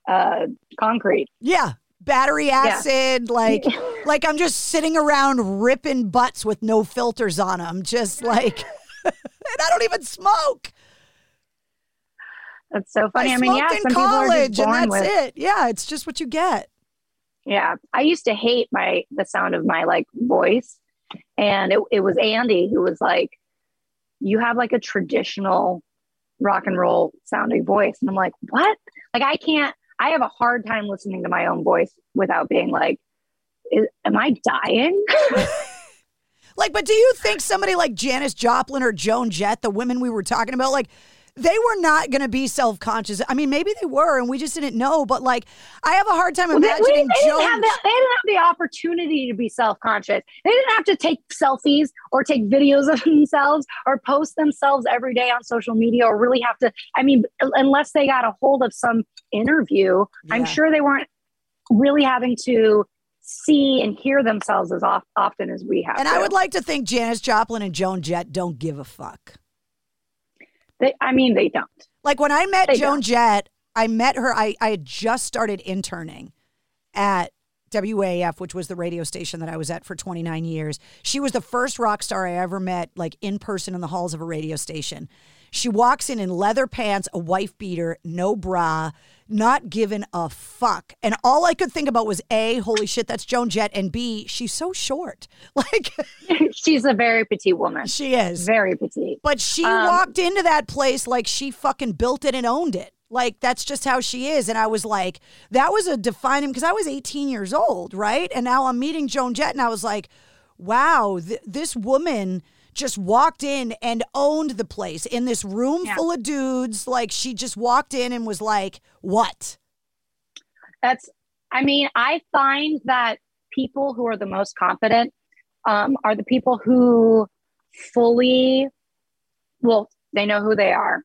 uh concrete. Yeah. Battery acid, like like I'm just sitting around ripping butts with no filters on them, just like and I don't even smoke. That's so funny. I, I mean, yeah, some in people are college just born and that's with it. Yeah, it's just what you get. Yeah, I used to hate my the sound of my like voice, and it it was Andy who was like, "You have like a traditional rock and roll sounding voice," and I'm like, "What? Like I can't. I have a hard time listening to my own voice without being like, am I dying?" Like, but do you think somebody like Janis Joplin or Joan Jett, the women we were talking about, like they were not going to be self conscious? I mean, maybe they were, and we just didn't know. But like, I have a hard time Well, they, imagining they didn't Joan. have the, they didn't have the opportunity to be self-conscious. They didn't have to take selfies or take videos of themselves or post themselves every day on social media or really have to. I mean, unless they got a hold of some interview, I'm sure they weren't really having to see and hear themselves as oft, often as we have. And to. I would like to think Janis Joplin and Joan Jett don't give a fuck. They, I mean, they don't. Like when I met They Joan don't. Jett, I met her. I, I had just started interning at WAAF, which was the radio station that I was at for 29 years. She was the first rock star I ever met, like in person in the halls of a radio station. She walks in in leather pants, a wife beater, no bra, not giving a fuck. And all I could think about was A, holy shit, that's Joan Jett, and B, she's so short. Like she's a very petite woman. She is. Very petite. But she Um, walked into that place like she fucking built it and owned it. Like that's just how she is. And I was like, that was a defining because I was 18 years old, right? And now I'm meeting Joan Jett, and I was like, wow, th- this woman just walked in and owned the place in this room Yeah. full of dudes. Like she just walked in and was like, what? That's, I mean, I find that people who are the most confident um, are the people who fully, well, they know who they are,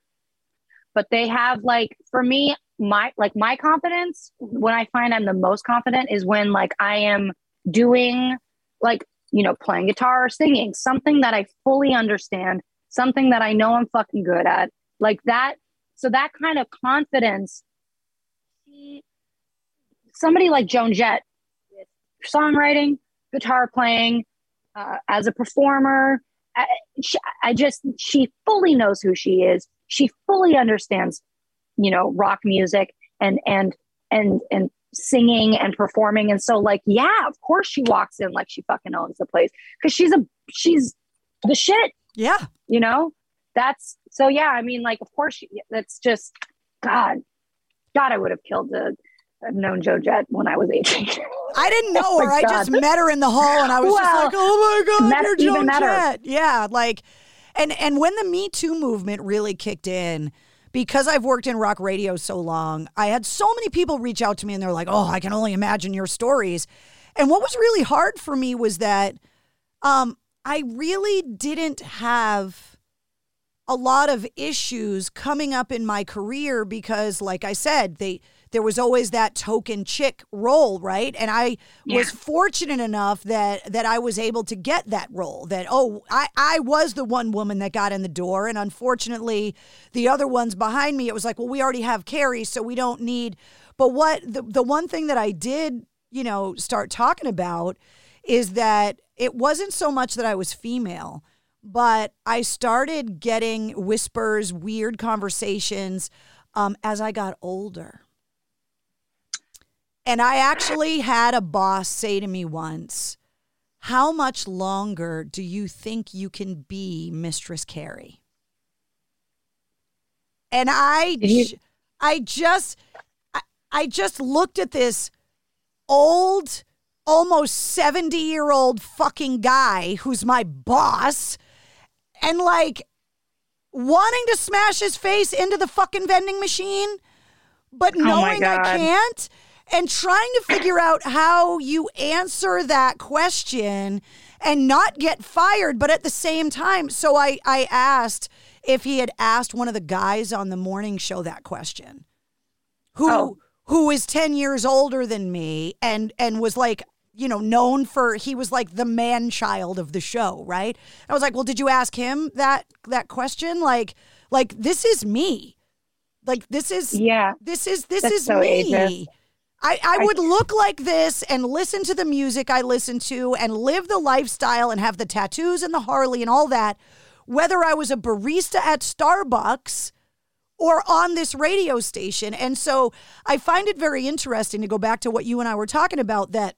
but they have like, for me, my like my confidence when I find I'm the most confident is when like I am doing like you know playing guitar or singing something that I fully understand, something that I know I'm fucking good at, like that. So that kind of confidence somebody like Joan Jett, songwriting, guitar playing, uh, as a performer, I, she, I just she fully knows who she is. She fully understands, you know, rock music and and and and singing and performing. And so, like, yeah, of course, she walks in like she fucking owns the place because she's a she's the shit. Yeah, you know, that's so. Yeah, I mean, like, of course, she, that's just God. God, I would have killed to have known Joan Jett when I was 18. I didn't know Oh her. I just met her in the hall and I was just like, oh my God, met- you're even Joan met her. Jett. Yeah, like, and, and when the Me Too movement really kicked in, because I've worked in rock radio so long, I had so many people reach out to me and they're like, oh, I can only imagine your stories. And what was really hard for me was that um, I really didn't have a lot of issues coming up in my career because like I said, they there was always that token chick role, right? And I was fortunate enough that that I was able to get that role. That oh, I I was the one woman that got in the door and unfortunately the other ones behind me it was like, well, we already have Carrie, so we don't need but what the the one thing that I did, you know, start talking about is that it wasn't so much that I was female but I started getting whispers, weird conversations um, as I got older. And I actually had a boss say to me once, How much longer do you think you can be Mistress Carrie? And I, I just, I, I just looked at this old, almost 70 year old fucking guy who's my boss and like wanting to smash his face into the fucking vending machine, but Oh knowing I can't and trying to figure out how you answer that question and not get fired, but at the same time. So I, I asked if he had asked one of the guys on the morning show that question who Oh. who is 10 years older than me and and was like you know known for he was like the man child of the show right i was like well did you ask him that that question like like this is me like this is Yeah. this is this That's is so me ageist. I, I I- would look like this and listen to the music I listen to and live the lifestyle and have the tattoos and the Harley and all that, whether I was a barista at Starbucks or on this radio station. And so I find it very interesting to go back to what you and I were talking about that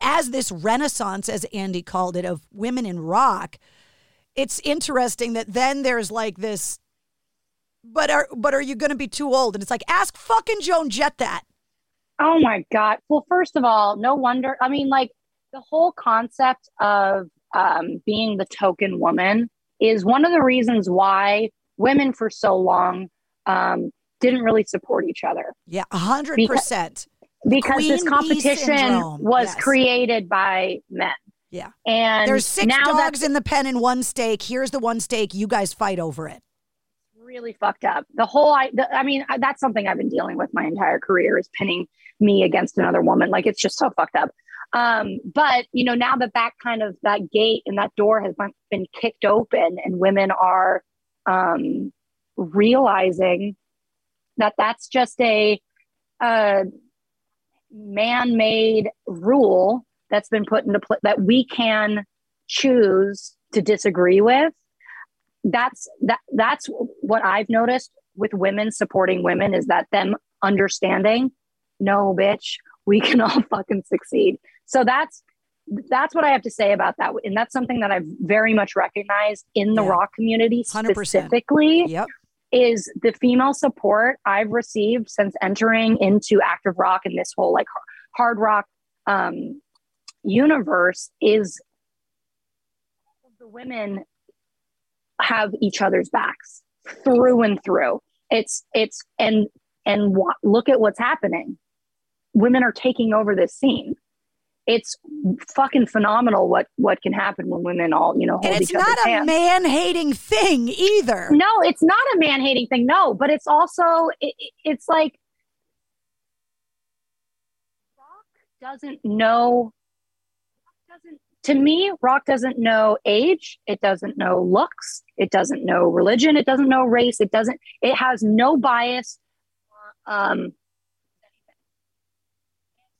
as this renaissance, as Andy called it, of women in rock, it's interesting that then there's like this, but are but are you going to be too old? And it's like, ask fucking Joan Jett that. Oh my God. Well, first of all, no wonder. I mean, like the whole concept of um, being the token woman is one of the reasons why women for so long um, didn't really support each other. Yeah, a 100%. Because this Queen bee competition was Yes. created by men. Yeah. And There's six dogs in the pen and one steak. Here's the one steak. You guys fight over it. really fucked up. The whole, I, the, I mean, I, that's something I've been dealing with my entire career is pinning me against another woman. Like it's just so fucked up. Um, but you know, now that that kind of that gate and that door has been kicked open, and women are um, realizing that that's just a, a man-made rule that's been put into place that we can choose to disagree with that's that that's what i've noticed with women supporting women is that them understanding no bitch we can all fucking succeed so that's that's what i have to say about that and that's something that i've very much recognized in the yeah. rock community specifically 100%. Yep. is the female support i've received since entering into active rock and this whole like hard rock um, universe is the women have each other's backs through and through. It's it's and and look at what's happening. Women are taking over this scene. It's fucking phenomenal what what can happen when women all you know hold and it's each not a man hating thing either. No, it's not a man hating thing. No, but it's also it, it's like Rock doesn't know doesn't to me, rock doesn't know age, it doesn't know looks, it doesn't know religion, it doesn't know race, it doesn't, it has no bias. Um,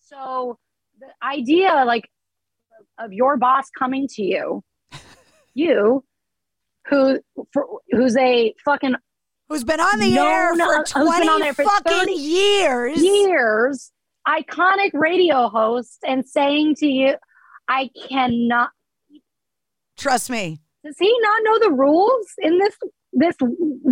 so the idea, like, of your boss coming to you, you, who, for, who's a fucking who's been on the air for 20 for fucking years. Years, iconic radio host, and saying to you, I cannot. Trust me. Does he not know the rules in this? This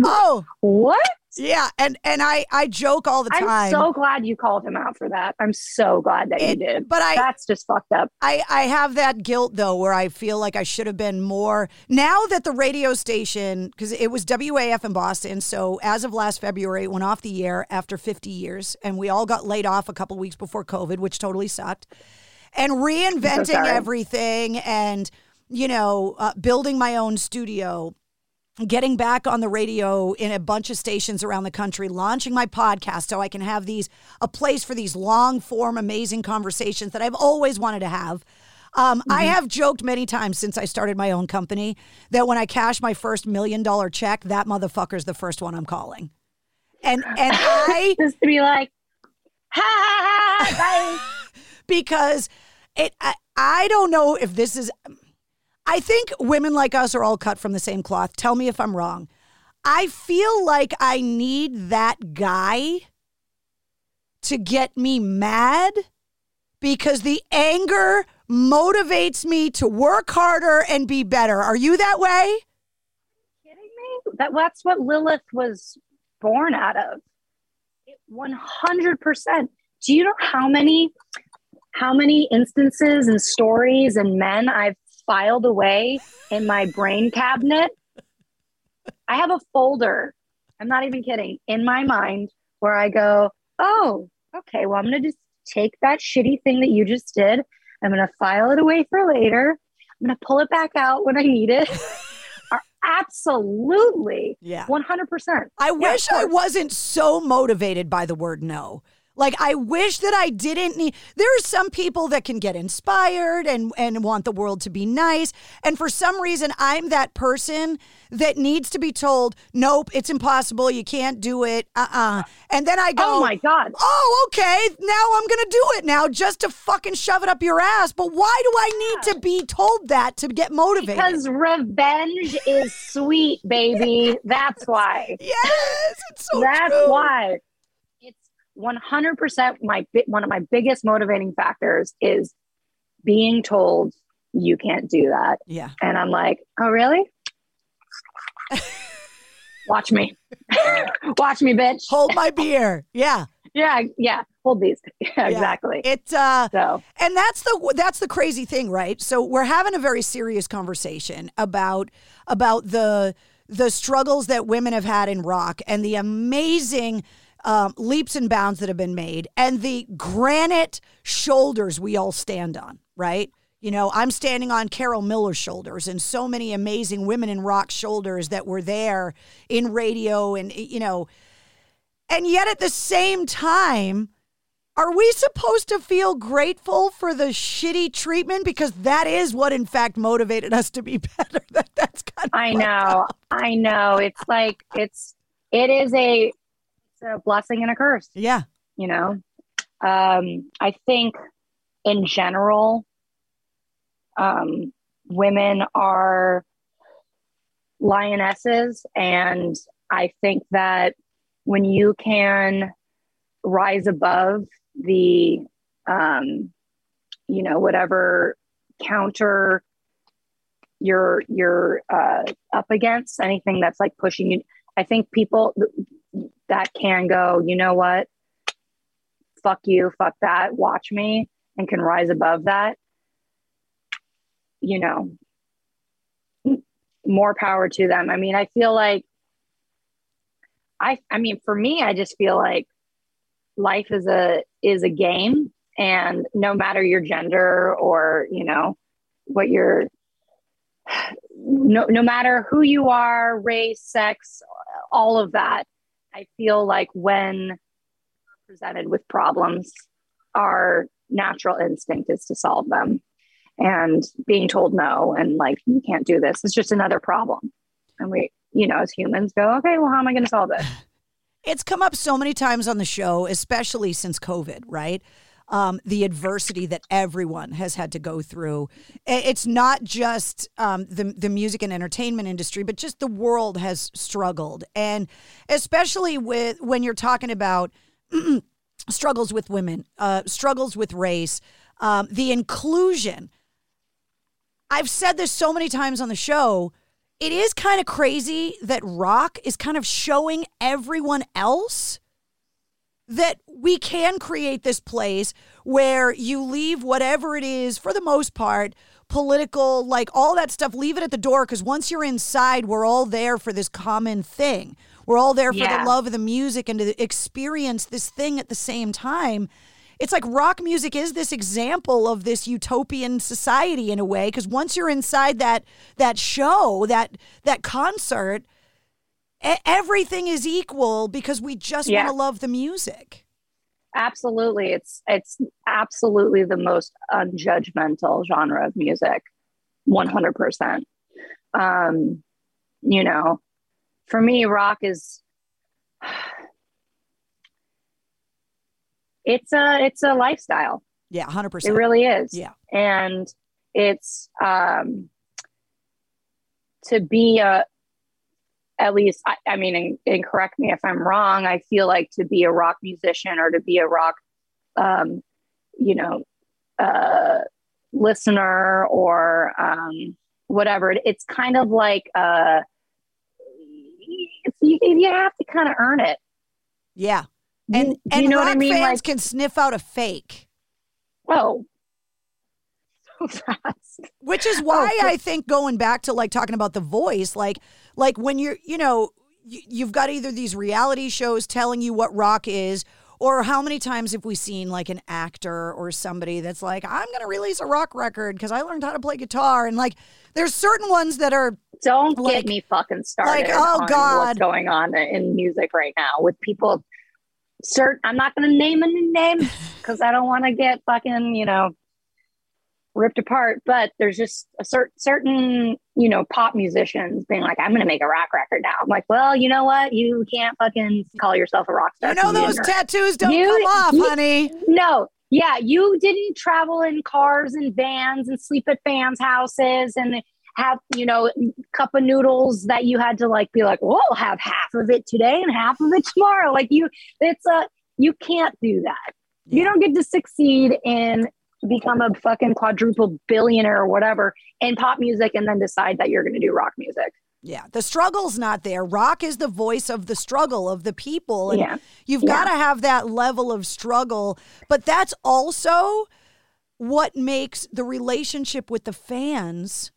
oh what? Yeah, and and I I joke all the time. I'm so glad you called him out for that. I'm so glad that it, you did. But I that's just fucked up. I I have that guilt though, where I feel like I should have been more. Now that the radio station, because it was WAAF in Boston, so as of last February, it went off the air after 50 years, and we all got laid off a couple weeks before COVID, which totally sucked and reinventing so everything and, you know, uh, building my own studio getting back on the radio in a bunch of stations around the country, launching my podcast so I can have these a place for these long form, amazing conversations that I've always wanted to have. Um, mm-hmm. I have joked many times since I started my own company that when I cash my first million dollar check, that motherfucker's the first one I'm calling. And and I just to be like, ha ha ha, bye. because it I, I don't know if this is I think women like us are all cut from the same cloth. Tell me if I'm wrong. I feel like I need that guy to get me mad because the anger motivates me to work harder and be better. Are you that way? kidding me? That that's what Lilith was born out of. 100%. Do you know how many how many instances and stories and men I've filed away in my brain cabinet. I have a folder, I'm not even kidding, in my mind where I go, oh, okay, well, I'm going to just take that shitty thing that you just did. I'm going to file it away for later. I'm going to pull it back out when I need it. Absolutely. Yeah. 100%. I yeah, wish I wasn't so motivated by the word no. Like I wish that I didn't need there are some people that can get inspired and and want the world to be nice. And for some reason I'm that person that needs to be told nope it's impossible. You can't do it. Uh-uh. And then I go Oh my god. Oh okay. Now I'm going to do it now just to fucking shove it up your ass. But why do I need to be told that to get motivated? Because revenge is sweet baby. That's why. Yes it's so That's true. why 100% my one of my biggest motivating factors is being told you can't do that. Yeah. And I'm like, "Oh, really?" Watch me. Watch me, bitch. Hold my beer. Yeah. yeah, yeah. Hold these. Yeah, yeah. exactly. It uh so. and that's the that's the crazy thing, right? So we're having a very serious conversation about about the the struggles that women have had in rock and the amazing um, leaps and bounds that have been made and the granite shoulders we all stand on, right? You know, I'm standing on Carol Miller's shoulders and so many amazing women in rock shoulders that were there in radio and, you know, and yet at the same time, Are we supposed to feel grateful for the shitty treatment because that is what in fact motivated us to be better? That that's kind of I know. I know. It's like it's it is a a blessing and a curse. Yeah. You know. Um I think in general um women are lionesses and I think that when you can rise above the um, you know whatever counter you're you're uh, up against anything that's like pushing you i think people that can go you know what? Fuck you fuck that watch me and can rise above that you know more power to them. I mean i feel like i i mean for me i just feel like life is a is a game and no matter your gender or you know what your no no matter who you are race sex all of that i feel like when presented with problems our natural instinct is to solve them and being told no and like you can't do this. Is just another problem. And we you know as humans go okay well how am i going to solve this It's come up so many times on the show, especially since COVID, right? Um, the adversity that everyone has had to go through. It's not just um, the the music and entertainment industry, but just the world has struggled, and especially with when you're talking about struggles with women, uh, struggles with race, um, the inclusion. I've said this so many times on the show it is kind of crazy that rock is kind of showing everyone else that we can create this place where you leave whatever it is for the most part political like all that stuff leave it at the door because once you're inside we're all there for this common thing we're all there for Yeah. the love of the music and to experience this thing at the same time it's like rock music is this example of this utopian society in a way because once you're inside that that show that that concert everything is equal because we just Yeah. want to love the music. Absolutely. It's it's absolutely the most unjudgmental genre of music. 100% um you know for me rock is it's a it's a lifestyle. Yeah 100% it really is. Yeah. And it's um to be a at least i, I mean and, and correct me if i'm wrong i feel like to be a rock musician or to be a rock um you know uh listener or um whatever it, it's kind of like uh you, you have to kind of earn it. Yeah. And do and you know rock what i mean? fans like can sniff out a fake. Oh which is oh, why Oh, I think going back to like talking about the voice, like like when you're, you know, you, you've got either these reality shows telling you what rock is, or how many times have we seen like an actor or somebody that's like, I'm going to release a rock record because I learned how to play guitar, and like there's certain ones that are don't like, get me fucking started Like, oh on God. what's going on in music right now with people certain i'm not going to name any names because i don't want to get fucking you know ripped apart but there's just a cer- certain you know pop musicians being like i'm going to make a rock record now. I'm like well you know what? You can't fucking call yourself a rock star You know those tattoos don't You- come off, you- honey. no. Yeah you didn't travel in cars and vans and sleep at fans houses and have you know cup of noodles that you had to like be like well I'll have half of it today and half of it tomorrow. Like you it's a you can't do that. You don't get to succeed in become a fucking quadruple billionaire or whatever in pop music and then decide that you're going to do rock music Yeah, the struggle's not there. Rock is the voice of the struggle of the people. And Yeah. you've Yeah. got to have that level of struggle. But that's also what makes the relationship with the fans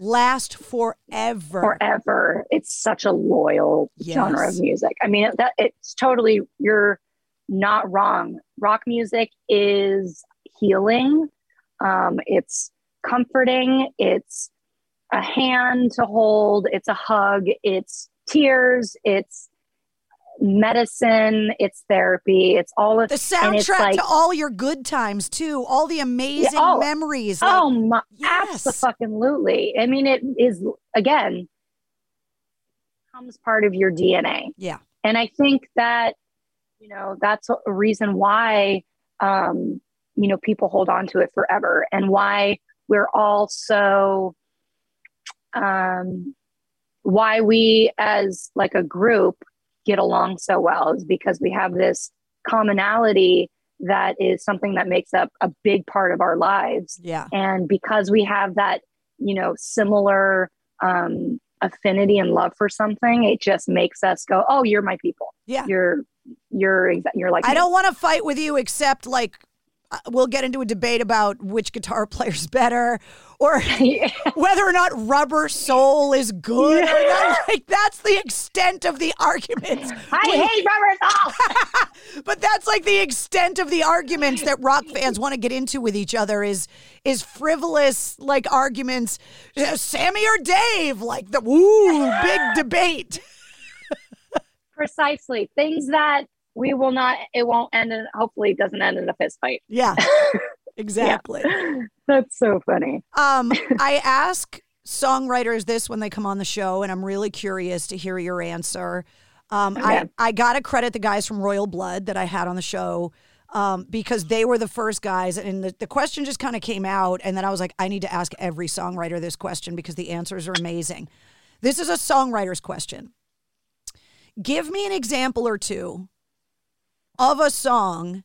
last forever. forever. It's such a loyal genre of music. I mean, that it's totally you're not wrong. Rock music is healing. Um, it's comforting. It's a hand to hold. It's a hug. It's tears. It's medicine, it's therapy, it's all of The soundtrack like, to all your good times too, all the amazing yeah, oh, memories. Like, oh my, yes. absolutely. I mean, it is again becomes part of your DNA. Yeah, and I think that you know that's a reason why um, you know people hold on to it forever, and why we're all so um, why we as like a group get along so well is because we have this commonality that is something that makes up a big part of our lives. Yeah. And because we have that, you know, similar um, affinity and love for something, it just makes us go, "Oh, you're my people." Yeah. You're you're you're like I don't want to fight with you except like we'll get into a debate about which guitar player's better or yeah. whether or not rubber soul is good yeah. or not. Like that's the extent of the arguments. I when, hate rubber soul. but that's like the extent of the arguments that rock fans want to get into with each other is is frivolous like arguments. Uh, Sammy or Dave, like the woo big debate. Precisely. Things that we will not it won't end in hopefully it doesn't end in a fist fight yeah exactly yeah. that's so funny um i ask songwriters this when they come on the show and i'm really curious to hear your answer um okay. i i gotta credit the guys from royal blood that i had on the show um, because they were the first guys, and the, the question just kind of came out, and then I was like, I need to ask every songwriter this question because the answers are amazing. This is a songwriter's question. Give me an example or two of a song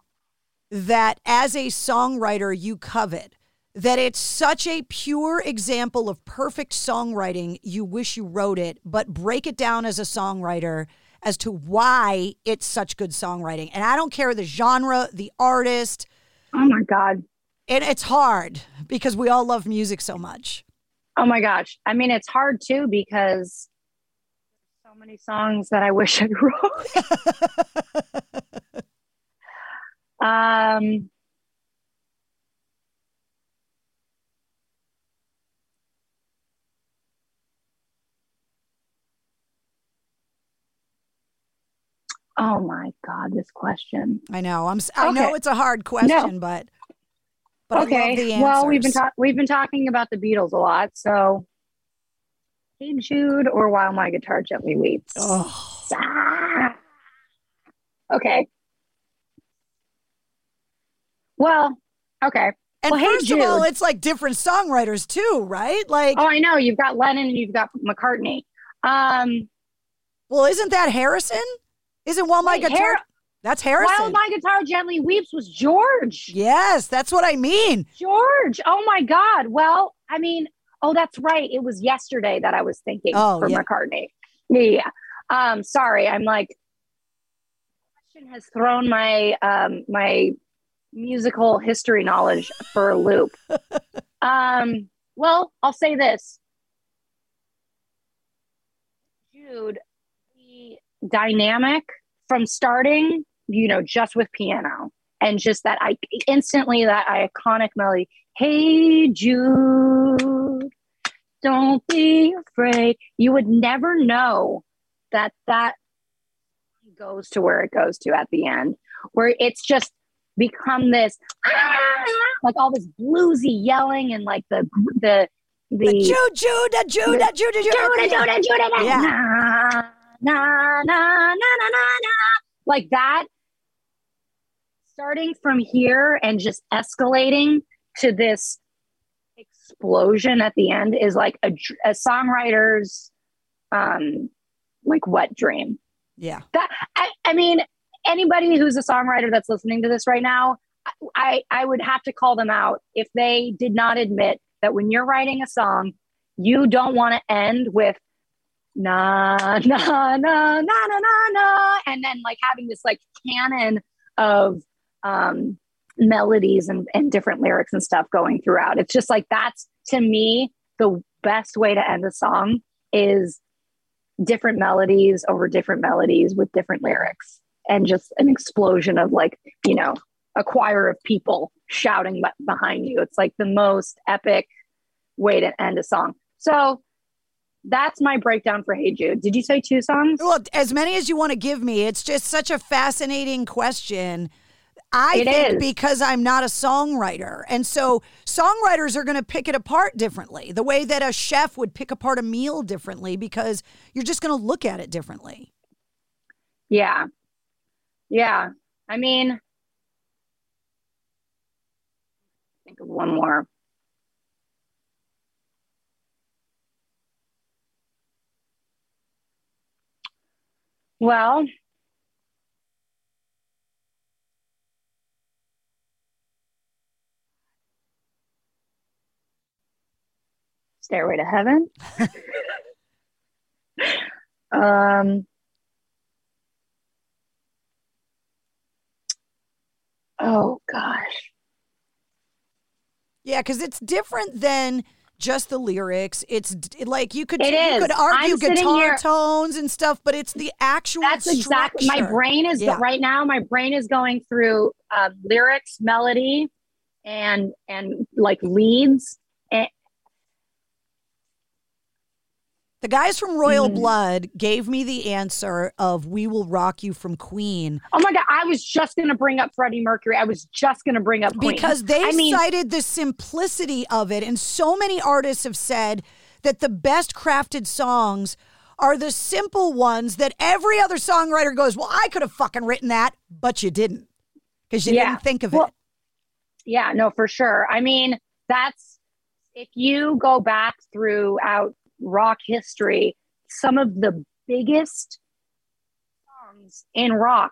that as a songwriter you covet that it's such a pure example of perfect songwriting you wish you wrote it but break it down as a songwriter as to why it's such good songwriting. And i don't care the genre the artist. Oh my god. And it's hard because we all love music so much. Oh my gosh. I mean it's hard too because so many songs that i wish i wrote Um, Oh my God, this question. I know. I'm. I okay. know it's a hard question, no. but but okay. Well, we've been talking. We've been talking about the Beatles a lot, so Hey Jude or While My Guitar Gently Weeps. Oh. Ah. Okay. Well, okay. And well, first hey, of all, it's like different songwriters too, right? Like, oh, I know you've got Lennon and you've got McCartney. Um, well, isn't that Harrison? Isn't While My Guitar? Har- that's Harrison. While My Guitar Gently Weeps was George. Yes, that's what I mean. George. Oh my God. Well, I mean, oh, that's right. It was yesterday that I was thinking oh, for yeah. McCartney. Yeah. Um, sorry, I'm like, question has thrown my um my musical history knowledge for a loop. um, well, I'll say this. Jude, the dynamic from starting, you know, just with piano and just that I instantly that iconic melody, Hey Jude, don't be afraid. You would never know that that goes to where it goes to at the end, where it's just become this like all this bluesy yelling and like the the the, the juju da juju da juju juju da juju da na na na na na na like that starting from here and just escalating to this explosion at the end is like a, a songwriter's um like wet dream. Yeah. That I, I mean anybody who's a songwriter that's listening to this right now, I, I would have to call them out if they did not admit that when you're writing a song, you don't want to end with na na na na na na na and then like having this like canon of um melodies and, and different lyrics and stuff going throughout. It's just like that's to me the best way to end a song is different melodies over different melodies with different lyrics and just an explosion of like, you know, a choir of people shouting behind you. It's like the most epic way to end a song. So that's my breakdown for Hey Jude. Did you say two songs? Well, as many as you want to give me. It's just such a fascinating question. I It think is. because I'm not a songwriter. And so songwriters are going to pick it apart differently, the way that a chef would pick apart a meal differently because you're just going to look at it differently. Yeah. Yeah. I mean, think of one more. Well, Stairway to Heaven. um, oh gosh. Yeah, because it's different than just the lyrics. It's d- like you could It you is. could argue I'm guitar here- tones and stuff, but it's the actual. That's exactly my brain is Yeah. right now. My brain is going through uh, lyrics, melody, and and like leads. And The guys from Royal Mm. Blood gave me the answer of "We Will Rock You" from Queen oh my god, I was just going to bring up Freddie Mercury. I was just going to bring up Queen. because they I mean, cited the simplicity of it, and so many artists have said that the best crafted songs are the simple ones that every other songwriter goes, "Well, I could have fucking written that, but you didn't because you Yeah. didn't think of Well, it." Yeah, no, for sure. I mean, that's if you go back throughout rock history, some of the biggest songs in rock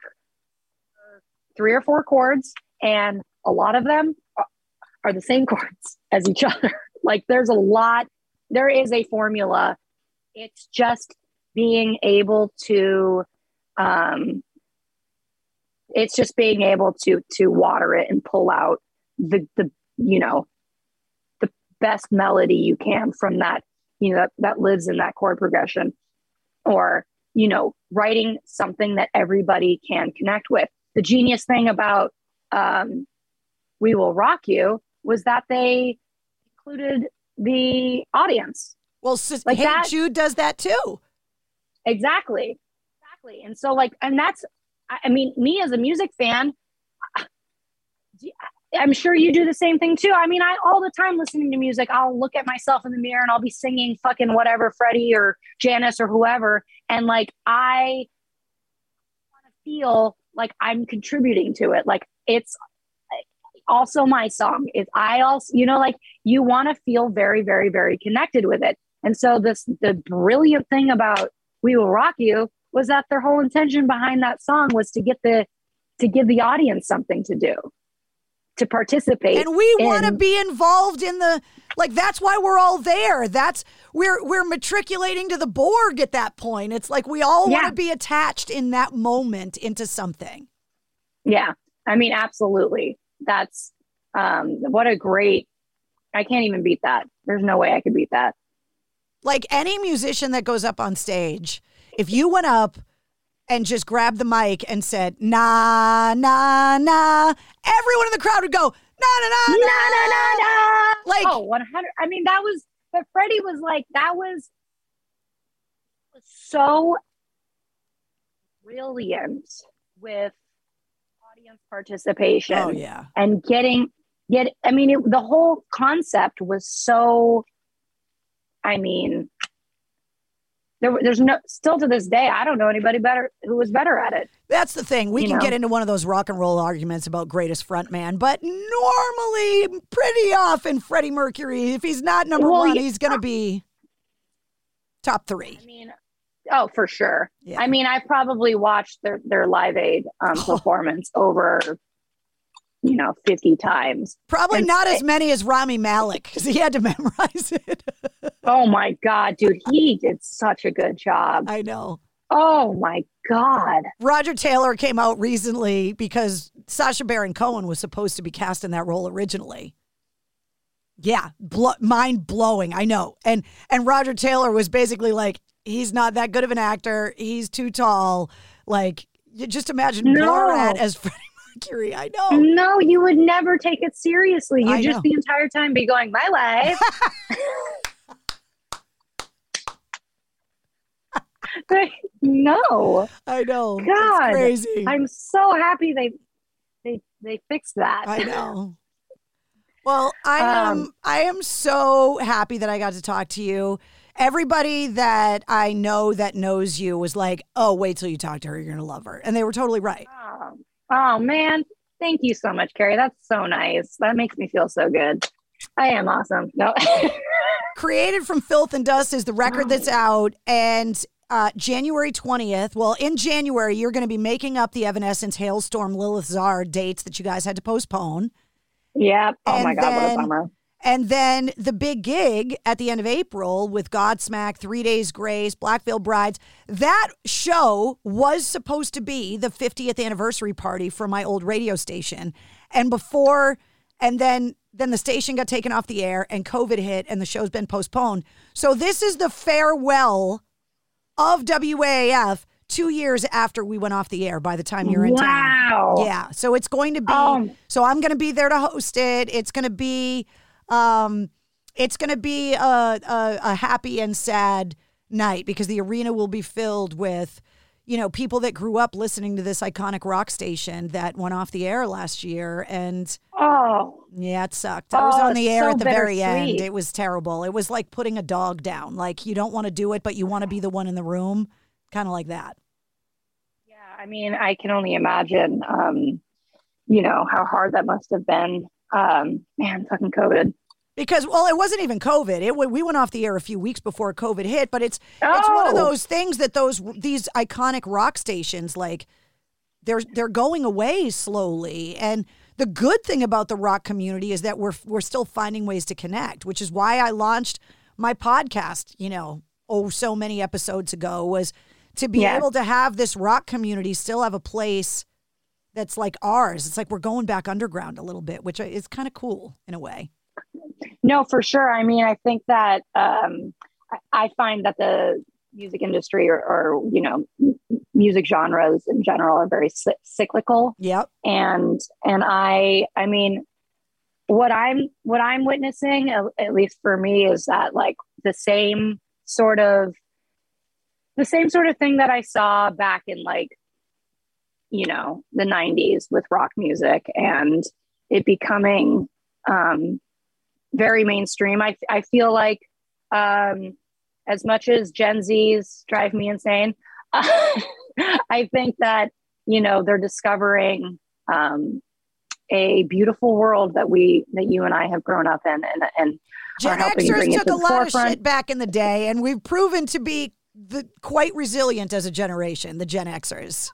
are three or four chords, and a lot of them are- the same chords as each other. Like there's a lot, there is a formula. It's just being able to um it's just being able to to water it and pull out the the you know the best melody you can from that you know that, that lives in that chord progression or you know writing something that everybody can connect with. The genius thing about um, we will rock you was that they included the audience. Well, sis- Like Hey that- Jude does that too. exactly. Exactly. And so like and that's I mean me as a music fan i'm sure you do the same thing too. I mean i all the time listening to music i'll look at myself in the mirror and i'll be singing fucking whatever freddie or janis or whoever and like i want to feel like i'm contributing to it. Like it's also my song. Is i also you know like you want to feel very very very connected with it. And so this the brilliant thing about we will rock you was that their whole intention behind that song was to get the to give the audience something to do to participate and we want to be involved in the like that's why we're all there. That's we're we're matriculating to the borg at that point. It's like we all want to be attached in that moment into something. Yeah. I mean absolutely. That's um what a great i can't even beat that. There's no way i could beat that. Like any musician that goes up on stage if you went up and just grabbed the mic and said nah nah nah. Everyone in the crowd would go nah nah nah na na na na Like- oh 100 i mean that was but freddie was like that was was so brilliant with audience participation oh yeah. and getting get i mean it, the whole concept was so i mean there, there's no still to this day i don't know anybody better who was better at it That's the thing. We You can know? get into one of those rock and roll arguments about greatest frontman, but normally, pretty often, Freddie Mercury, if he's not number Well, one, he's going to be top three. i mean oh for sure Yeah. i mean i probably watched their their live aid um, performance over you know 50 times Probably And not as many as Rami Malek because he had to memorize it. oh my god dude he did such a good job I know. oh my god Roger Taylor came out recently because Sacha Baron Cohen was supposed to be cast in that role originally. Yeah, blo- mind blowing. I know. And and Roger Taylor was basically like, he's not that good of an actor. He's too tall. Like, you just imagine No. Borat as Freddie Mercury. I know. no you would never take it seriously you I just know. the entire time be going my life no. I know. God, It's crazy. I'm so happy they they they fixed that. I know. Well, I am Um, I am so happy that I got to talk to you. Everybody that I know that knows you was like, "Oh, wait till you talk to her. You're gonna love her," and they were totally right. Oh, oh man, thank you so much, Carrie. That's so nice. That makes me feel so good. I am awesome. No. Created from Filth and Dust is the record that's out, and uh, January 20th. Well, in January, you're going to be making up the Evanescence, Halestorm, Lilith Czar dates that you guys had to postpone. yeah. Oh And my god, what a bummer. And then the big gig at the end of April with Godsmack, Three Days Grace, Black Veil Brides. That show was supposed to be the 50th anniversary party for my old radio station. And before, and then then the station got taken off the air and COVID hit and the show's been postponed. So this is the farewell of WAAF two years after we went off the air by the time you're in Wow. town. Yeah. So it's going to be Um, so I'm going to be there to host it. It's going to be um it's going to be a, a a happy and sad night because the arena will be filled with you know people that grew up listening to this iconic rock station that went off the air last year and Oh, yeah, it sucked. I was Oh, on the air so at the very end. It was terrible. It was like putting a dog down. Like you don't want to do it, but you want to be the one in the room, kind of like that. yeah. I mean, I can only imagine, um, you know, how hard that must have been. Um, man, fucking COVID. Because well, it wasn't even COVID. It we went off the air a few weeks before COVID hit, but it's it's one of Oh. those things that those these iconic rock stations like they're they're going away slowly. And the good thing about the rock community is that we're we're still finding ways to connect, which is why I launched my podcast, you know, oh so many episodes ago was to be Yeah. able to have this rock community still have a place that's like ours. It's like we're going back underground a little bit, which is kind of cool in a way. No, for sure. I mean, I think that um, I, find that the music industry or, or you know music genres in general are very cy- cyclical. Yep. And and I I mean, what I'm what I'm witnessing, at, at least for me, is that like the same sort of the same sort of thing that I saw back in like you know the 90s with rock music and it becoming um very mainstream i i feel like um as much as gen z's drive me insane i think that you know they're discovering um a beautiful world that we that you and i have grown up in and and Gen Xers took to a lot of shit back in the day, and we've proven to be the, quite resilient as a generation, the Gen Xers.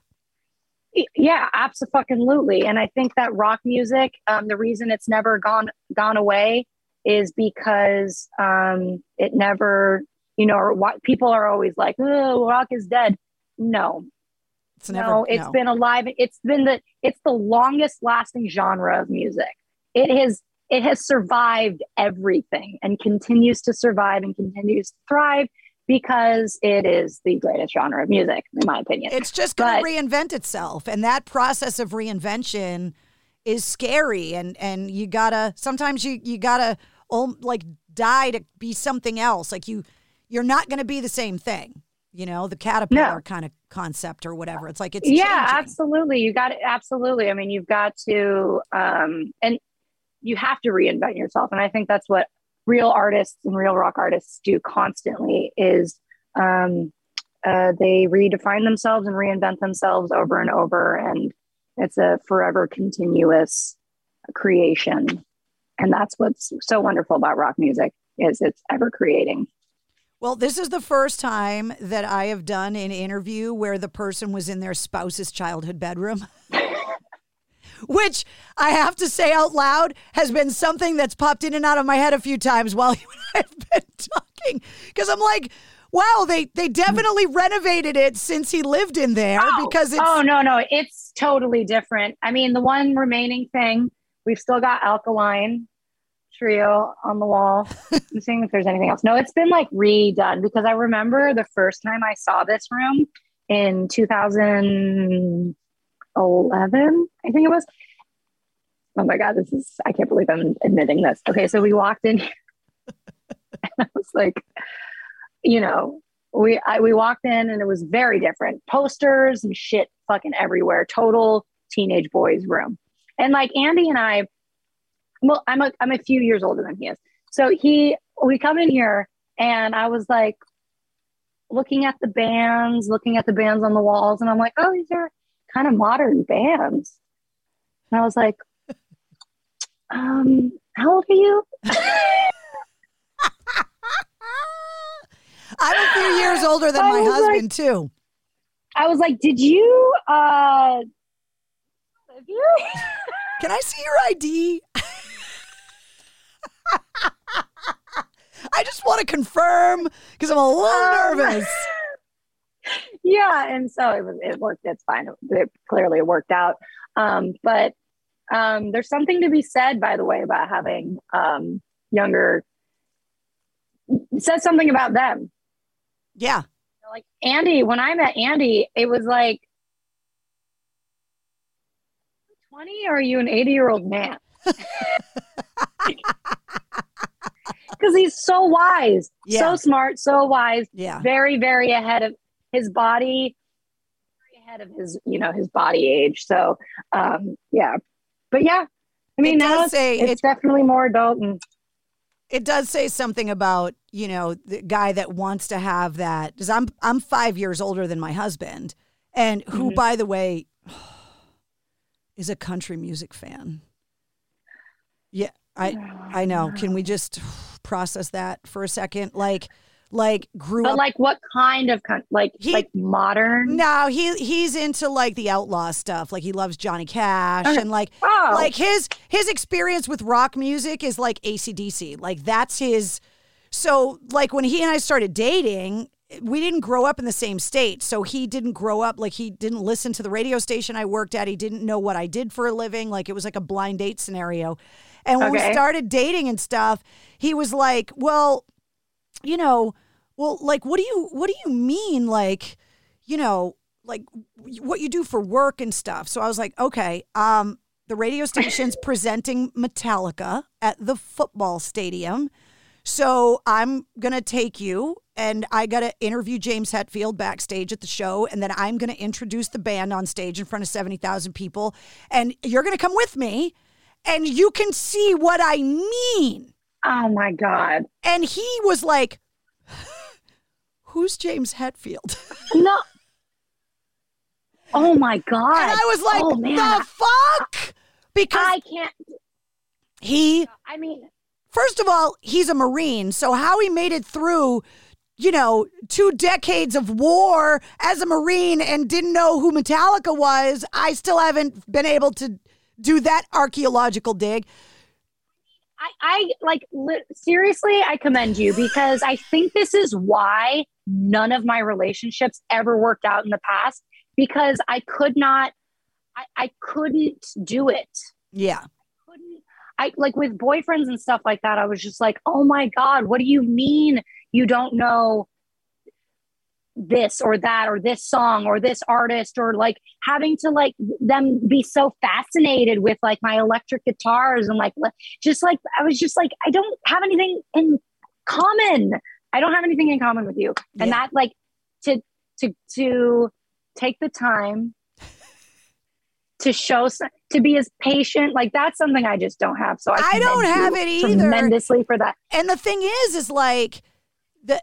Yeah, absolutely. And I think that rock music, um, the reason it's never gone gone away is because um, it never, you know, or what people are always like, "Oh, rock is dead." No, It's never. no, it's no. been alive. It's been the it's the longest lasting genre of music. It has it has survived everything and continues to survive and continues to thrive because it is the greatest genre of music, in my opinion. It's just going to reinvent itself, and that process of reinvention is scary. And and you gotta sometimes you you gotta like die to be something else. Like you you're not going to be the same thing. You know, the caterpillar kind of concept or whatever. It's like it's yeah changing. absolutely you got it absolutely i mean you've got to um and you have to reinvent yourself and i think that's what real artists and real rock artists do constantly is um uh, they redefine themselves and reinvent themselves over and over and it's a forever continuous creation and that's what's so wonderful about rock music is it's ever creating Well, this is the first time that I have done an interview where the person was in their spouse's childhood bedroom. Which I have to say out loud has been something that's popped in and out of my head a few times while you and I have been talking. Because I'm like, wow, they, they definitely renovated it since he lived in there oh, because it's. oh no no it's totally different i mean the one remaining thing we've still got alkaline trio on the wall i'm seeing if there's anything else no it's been like redone because i remember the first time i saw this room in 2011 i think it was oh my god this is i can't believe i'm admitting this okay so we walked in and i was like you know we I, we walked in and it was very different. Posters and shit fucking everywhere. Total teenage boys room. And like Andy and I, well, I'm a I'm a few years older than he is. So he we come in here and I was like looking at the bands, looking at the bands on the walls, and I'm like, oh, these are kind of modern bands. And I was like, um, how old are you? I'm a few years older than my husband like, too. I was like, did you uh Can I see your ID? I just want to confirm because I'm a little um, nervous. Yeah, and so it was. It worked. It's fine. It, it clearly worked out. Um, but um, there's something to be said, by the way, about having um, younger. It says something about them. Yeah. Like Andy, when I met Andy, it was like, 20 or are you an 80 year old man? Because he's so wise, yeah. so smart, so wise, yeah. very, very ahead of his body, very ahead of his, you know, his body age. So, um, yeah, but yeah, I mean, now it's, say, it's it, definitely more adult and it does say something about you know the guy that wants to have that because i'm i'm five years older than my husband and who mm-hmm. by the way is a country music fan. Yeah i i know. can we just process that for a second? Like like grew but up like what kind of like he, like modern? No he he's into like the outlaw stuff. Like he loves johnny cash okay. and like oh. like his his experience with rock music is like acdc like that's his so like when he and i started dating we didn't grow up in the same state so he didn't grow up like he didn't listen to the radio station i worked at he didn't know what i did for a living like it was like a blind date scenario and when okay. we started dating and stuff he was like well you know, well, like, what do you, what do you mean? Like, you know, like what you do for work and stuff. So I was like, okay, um, the radio station's presenting Metallica at the football stadium. So I'm going to take you and I got to interview James Hetfield backstage at the show. And then I'm going to introduce the band on stage in front of 70,000 people. And you're going to come with me and you can see what I mean. Oh my God. And he was like, Who's James Hetfield? no. Oh my God. And I was like, oh, the fuck? Because I can't. He. I mean, first of all, he's a Marine. So how he made it through you know, two decades of war as a Marine and didn't know who Metallica was, I still haven't been able to do that archaeological dig. I, I like li- seriously, I commend you because I think this is why none of my relationships ever worked out in the past because I could not, I, I couldn't do it. Yeah. I like with boyfriends and stuff like that. I was just like, oh my God, what do you mean you don't know this or that or this song or this artist or like having to like them be so fascinated with like my electric guitars and like just like I was just like I don't have anything in common. I don't have anything in common with you. Yeah. And that like to to to take the time to show to be as patient like that's something i just don't have so i, I don't have it either tremendously for that and the thing is is like that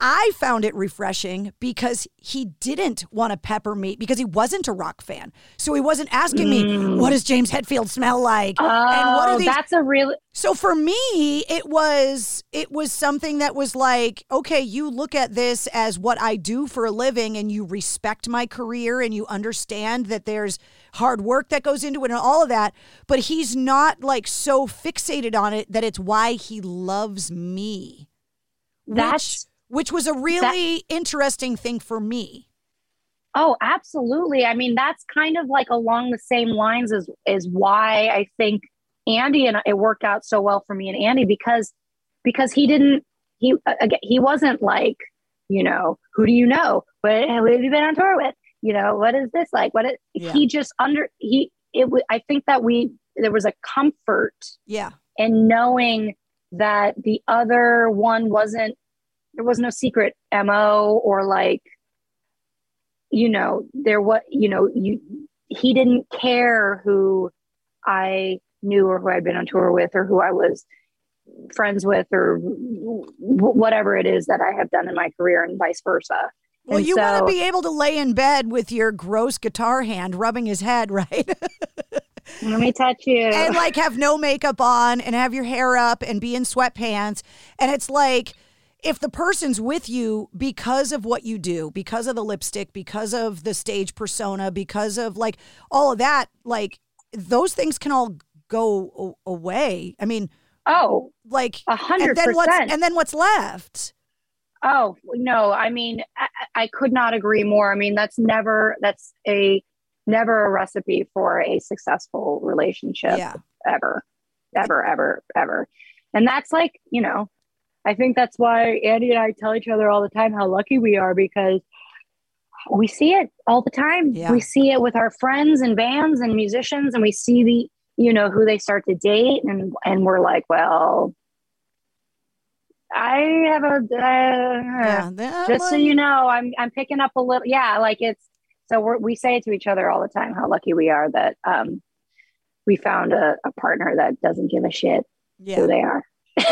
I found it refreshing because he didn't want to pepper me because he wasn't a rock fan. So he wasn't asking mm. me, what does James Hetfield smell like? Oh, and what are oh, these? that's a real. So for me, it was it was something that was like, okay, you look at this as what I do for a living, and you respect my career, and you understand that there's hard work that goes into it and all of that. But he's not like so fixated on it that it's why he loves me. That's which, which was a really that, interesting thing for me. Oh, absolutely. I mean, that's kind of like along the same lines as is why I think Andy and it worked out so well for me and Andy because because he didn't he again he wasn't like you know who do you know what have you been on tour with you know what is this? Like what it, yeah. he just under he it I think that we there was a comfort yeah. in knowing that the other one wasn't there was no secret mo or like you know there what you know you he didn't care who i knew or who i'd been on tour with or who i was friends with or w- whatever it is that i have done in my career and vice versa Well, And you want to be able to lay in bed with your gross guitar hand rubbing his head, right? Let me touch you. and like have no makeup on and have your hair up and be in sweatpants. And it's like if the person's with you because of what you do, because of the lipstick, because of the stage persona, because of like all of that, like those things can all go away. I mean, oh, like a hundred And then what's percent. and then what's left? Oh no, I mean, I, I could not agree more. I mean, that's never that's a never a recipe for a successful relationship Yeah. ever, ever, ever, ever. And that's like, you know, I think that's why Andy and I tell each other all the time how lucky we are because we see it all the time. Yeah. We see it with our friends and bands and musicians, and we see the, you know, who they start to date, and and we're like, well, I have a, uh, that just so you know, I'm I'm picking up a little, yeah, like it's so we're, we say it to each other all the time how lucky we are that um we found a, a partner that doesn't give a shit Yeah. who they are.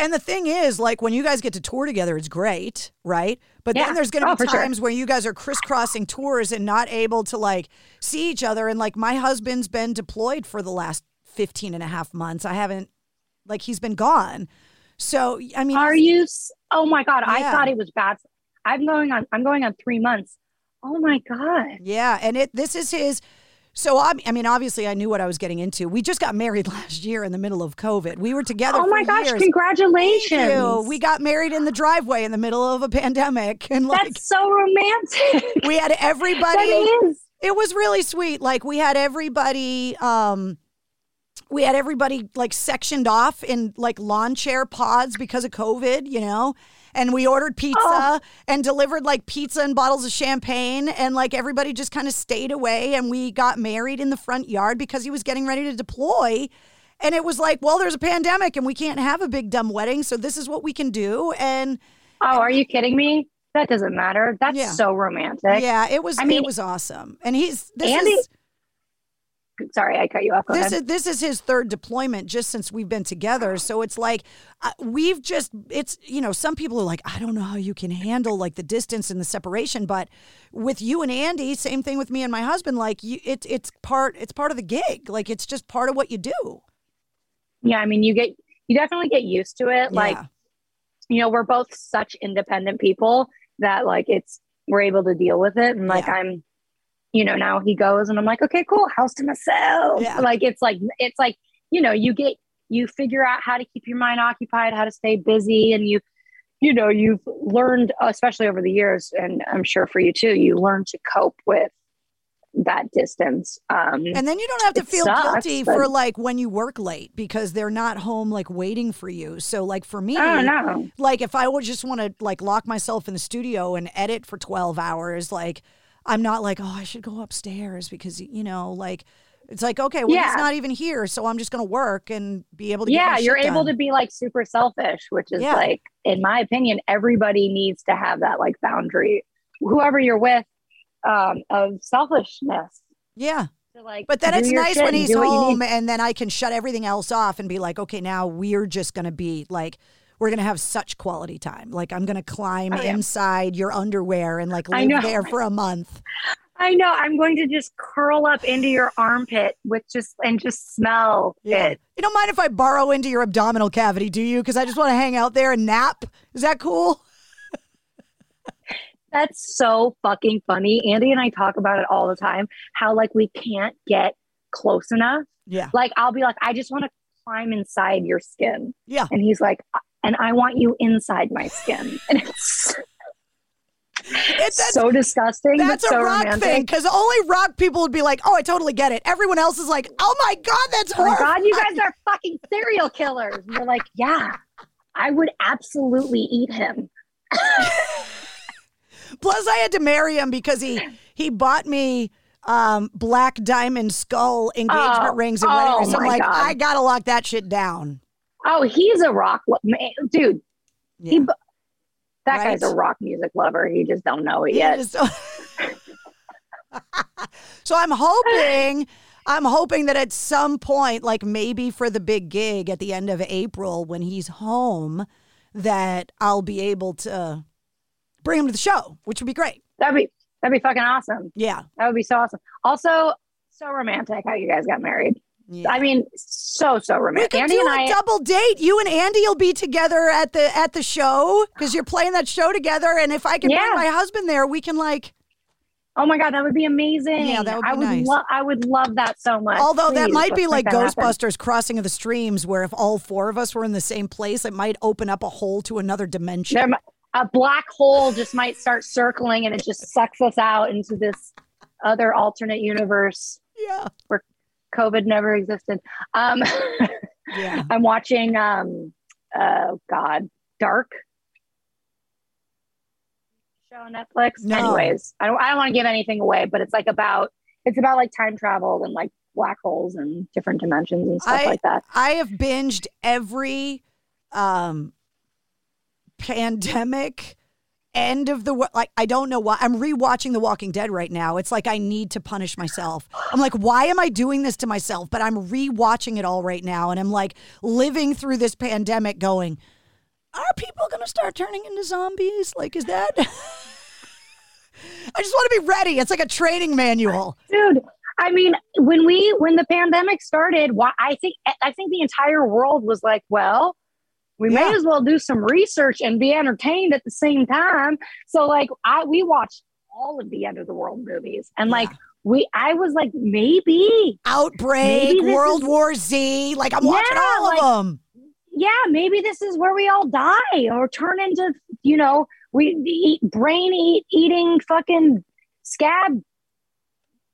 And the thing is, like when you guys get to tour together, it's great, right? But Yeah. then there's going to Oh, be for sure. times where you guys are crisscrossing tours and not able to like see each other. And like my husband's been deployed for the last 15 and a half months. I haven't, like, he's been gone. So, I mean, Are you? Oh my god, I thought it was bad. I'm going on. I'm going on three months. Oh my god. Yeah, and it this is his. So I, I mean, obviously, I knew what I was getting into. We just got married last year in the middle of COVID. We were together. Oh my gosh! years. Congratulations. We got married in the driveway in the middle of a pandemic, and like That's so romantic. we had everybody. That is. It was really sweet. Like we had everybody. Um, we had everybody like sectioned off in like lawn chair pods because of COVID, you know. And we ordered pizza Oh. and delivered like pizza and bottles of champagne, and like everybody just kind of stayed away. And we got married in the front yard because he was getting ready to deploy. And it was like, well, there's a pandemic and we can't have a big dumb wedding, so this is what we can do. And Oh, are you kidding me? That doesn't matter. That's Yeah. so romantic. yeah, it was I mean, it was awesome. And he's this Andy- is Sorry, I cut you off. Go this ahead. is this is his third deployment just since we've been together so it's like uh, we've just it's you know some people are like i don't know how you can handle like the distance and the separation but with you and andy same thing with me and my husband like you it, it's part it's part of the gig like it's just part of what you do yeah, I mean, you get you definitely get used to it. Like, Yeah. you know, we're both such independent people that like it's we're able to deal with it. And like Yeah. I'm, you know, now he goes and I'm like, okay, cool, house to myself. Yeah. Like it's like it's like you know, you get you figure out how to keep your mind occupied, how to stay busy, and you you know you've learned especially over the years and i'm sure for you too you learn to cope with that distance um and then you don't have to feel sucks, guilty but- for like when you work late because they're not home like waiting for you so like for me Oh, no. like if i would just want to like lock myself in the studio and edit for 12 hours like i'm not like oh i should go upstairs because you know like it's like okay well Yeah. he's not even here so i'm just gonna work and be able to get yeah you're able done. to be like super selfish which is Yeah. like in my opinion everybody needs to have that like boundary whoever you're with um of selfishness yeah to like but then it's nice when he's do what you home and then i can shut everything else off and be like okay now we're just gonna be like we're gonna have such quality time like i'm gonna climb Oh, yeah. inside your underwear and like live there for a month i know i'm going to just curl up into your armpit with just and just smell it You don't mind if I burrow into your abdominal cavity, do you? Because I just want to hang out there and nap. Is that cool? That's so fucking funny. Andy and I talk about it all the time. How like we can't get close enough. Yeah. Like I'll be like, I just want to climb inside your skin. Yeah. And he's like, and I want you inside my skin. And it's so disgusting. but That's a so rock romantic. thing because only rock people would be like, "Oh, I totally get it." Everyone else is like, "Oh my god, that's Oh my horrible." God, you guys are fucking serial killers. And you're like, yeah, I would absolutely eat him. Plus, I had to marry him because he he bought me um, black diamond skull engagement Oh, rings and oh wedding rings. I'm like, God. I gotta lock that shit down. Oh, he's a rock, man, dude. He, bu- That Right? guy's a rock music lover. He just don't know it You yet. just so I'm hoping, I'm hoping that at some point, like maybe for the big gig at the end of April when he's home, that I'll be able to bring him to the show, which would be great. That'd be that'd be fucking awesome. Yeah. That would be so awesome. Also, so romantic how you guys got married. I mean, so so We romantic. could Andy do and a I double date. You and Andy will be together at the at the show because you're playing that show together. And if I can Yeah. bring my husband there, we can like. Oh my god, that would be amazing. Yeah, that would be I would nice. lo- I would love that so much. Although that might be like that happen. Ghostbusters crossing of the streams, where if all four of us were in the same place, it might open up a hole to another dimension. There a black hole just might start circling and it just sucks us out into this other alternate universe. Yeah. Where COVID never existed. Um Yeah. I'm watching um oh god, Dark show on Netflix. No. Anyways, I don't I don't want to give anything away, but it's like about it's about like time travel and like black holes and different dimensions and stuff I, like that. I have binged every um pandemic end of the wo- like I don't know why I'm rewatching The Walking Dead right now. It's like I need to punish myself. I'm like why am I doing this to myself? But I'm rewatching it all right now and I'm like living through this pandemic going are people going to start turning into zombies? Like is that I just want to be ready. It's like a training manual. dude i mean when we when the pandemic started why i think i think the entire world was like well we may as well do some research and be entertained at the same time. So like i we watched all of the end of the world movies and like we i was like maybe. Outbreak, Maybe World is- War Z, like I'm watching all like- of them. yeah maybe this is where we all die or turn into you know we eat brain eat eating fucking scab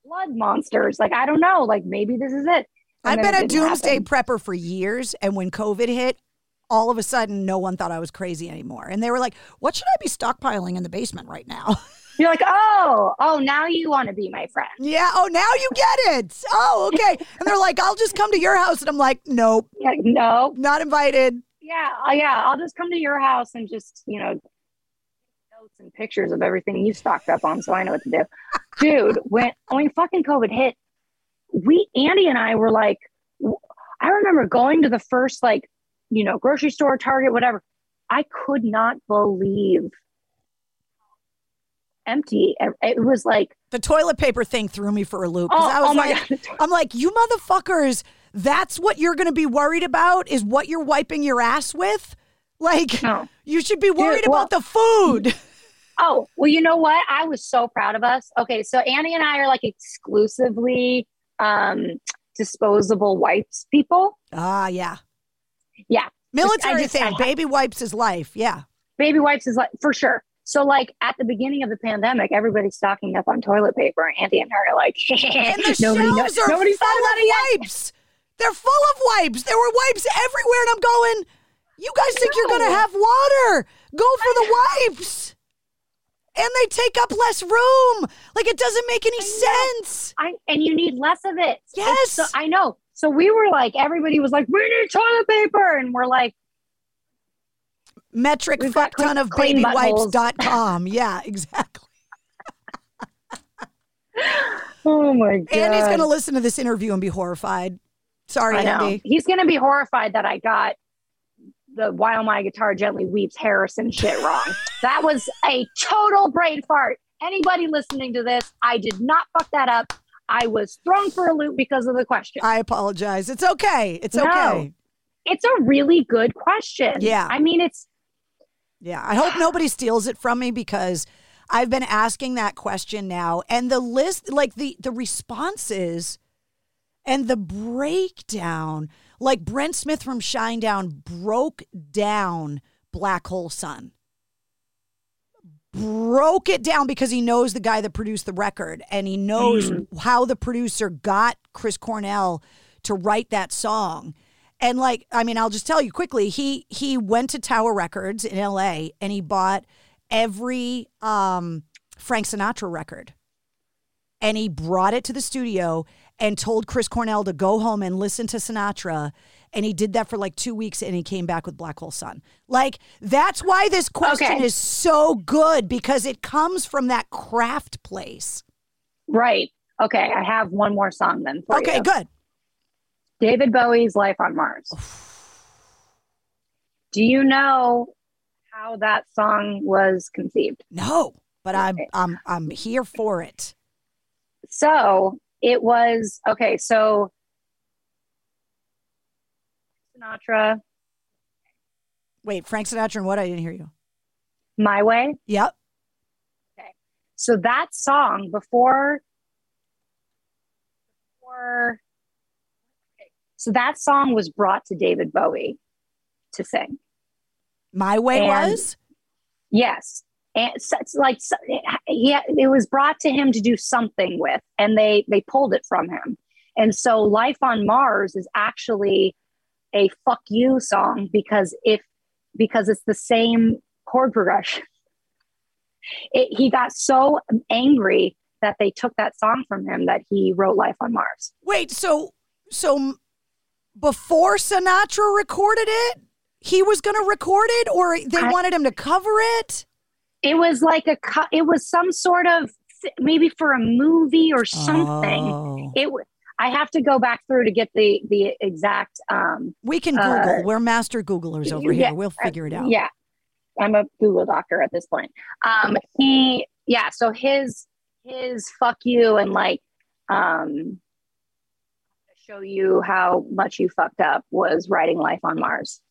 blood monsters. Like i don't know. Like maybe this is it. I've been a doomsday happen. prepper for years, and when COVID hit, all of a sudden, no one thought I was crazy anymore, and they were like, "What should I be stockpiling in the basement right now?" You're like, oh, oh, now you want to be my friend. yeah. Oh, now you get it. Oh, okay. And they're like, "I'll just come to your house," and I'm like, "Nope, Like, no, not invited." yeah, uh, yeah, I'll just come to your house and just, you know, notes and pictures of everything you stocked up on, so I know what to do. Dude, when when fucking COVID hit, we Andy and I were like, I remember going to the first like, you know, grocery store, Target, whatever. I could not believe empty. It was like The toilet paper thing threw me for a loop. Oh, I was oh like, God. I'm like, you motherfuckers, that's what you're going to be worried about is what you're wiping your ass with? Like, No. you should be worried Dude, well- about the food. Oh, well, you know what? I was so proud of us. Okay, so Annie and I are like exclusively um disposable wipes people. Ah, yeah. Yeah. Military just- thing. just- Baby wipes is life. Yeah. Baby wipes is like for sure. So like at the beginning of the pandemic, everybody's stocking up on toilet paper. and Auntie and her are like, And the nobody knows. shelves are Nobody's full thought about of wipes. They're full of wipes. There were wipes everywhere, and I'm going. You guys think you're going to have water? Go for the wipes. And they take up less room. Like it doesn't make any sense. I and you need less of it. Yes. so, I know. So we were like, everybody was like, we need toilet paper, and we're like, Metric fuck ton of clean babywipes.com. yeah, exactly. oh my god. Andy's going to listen to this interview and be horrified. Sorry. Andy. He's gonna be horrified that I got the while my guitar gently weeps Harrison shit wrong. that was a total brain fart. Anybody listening to this, I did not fuck that up. I was thrown for a loop because of the question. I apologize. It's okay. It's No. okay. It's a really good question. Yeah. I mean, it's Yeah, I hope nobody steals it from me because I've been asking that question now and the list like the the responses and the breakdown like Brent Smith from Shinedown broke down Black Hole Sun. Broke it down because he knows the guy that produced the record and he knows how the producer got Chris Cornell to write that song. And like, I mean, I'll just tell you quickly, he he went to Tower Records in LA and he bought every um Frank Sinatra record. and he brought it to the studio and told Chris Cornell to go home and listen to Sinatra. And he did that for like two weeks and he came back with Black Hole Sun. Like, that's why this question Okay. is so good because it comes from that craft place. Right. Okay. I have one more song then. For Okay, you. good. David Bowie's Life on Mars. Do you know how that song was conceived? No, but I'm I'm I'm here for it. So it was okay. So Sinatra, Wait, Frank Sinatra and what? I didn't hear you. My Way. Yep. Okay. So that song before, before, okay. so that song was brought to David Bowie to sing. My way And- was? Yes. And it's like he, it was brought to him to do something with, and they they pulled it from him. And so, "Life on Mars" is actually a "fuck you" song because if because it's the same chord progression. It, he got so angry that they took that song from him that he wrote "Life on Mars." Wait, so so before Sinatra recorded it, he was going to record it, or they I- wanted him to cover it? It was like a it was some sort of maybe for a movie or something. Oh. It I have to go back through to get the the exact. Um, We can uh, Google. We're master Googlers over yeah, here. We'll figure it out. Yeah, I'm a Google doctor at this point. Um, he yeah, so his his fuck you and like um show you how much you fucked up was writing life on Mars.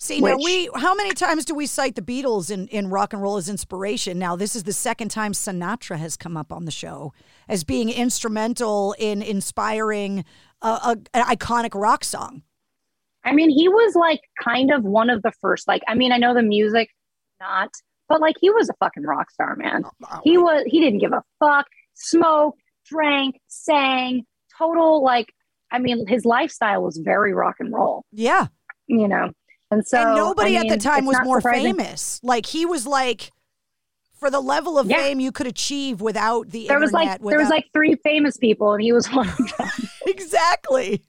See, now we how many times do we cite the Beatles in, in rock and roll as inspiration? Now, this is the second time Sinatra has come up on the show as being instrumental in inspiring a, a, an iconic rock song. I mean, he was like kind of one of the first. Like, I mean, I know the music, not, but like he was a fucking rock star, man. Oh, he was. He didn't give a fuck. Smoked, drank, sang. Total like. I mean, his lifestyle was very rock and roll. Yeah. You know, and so and nobody I at the time was more surprising. famous. Like he was like for the level of Yeah. fame you could achieve without the There was internet. like there was like three famous people, and he was one of them. exactly.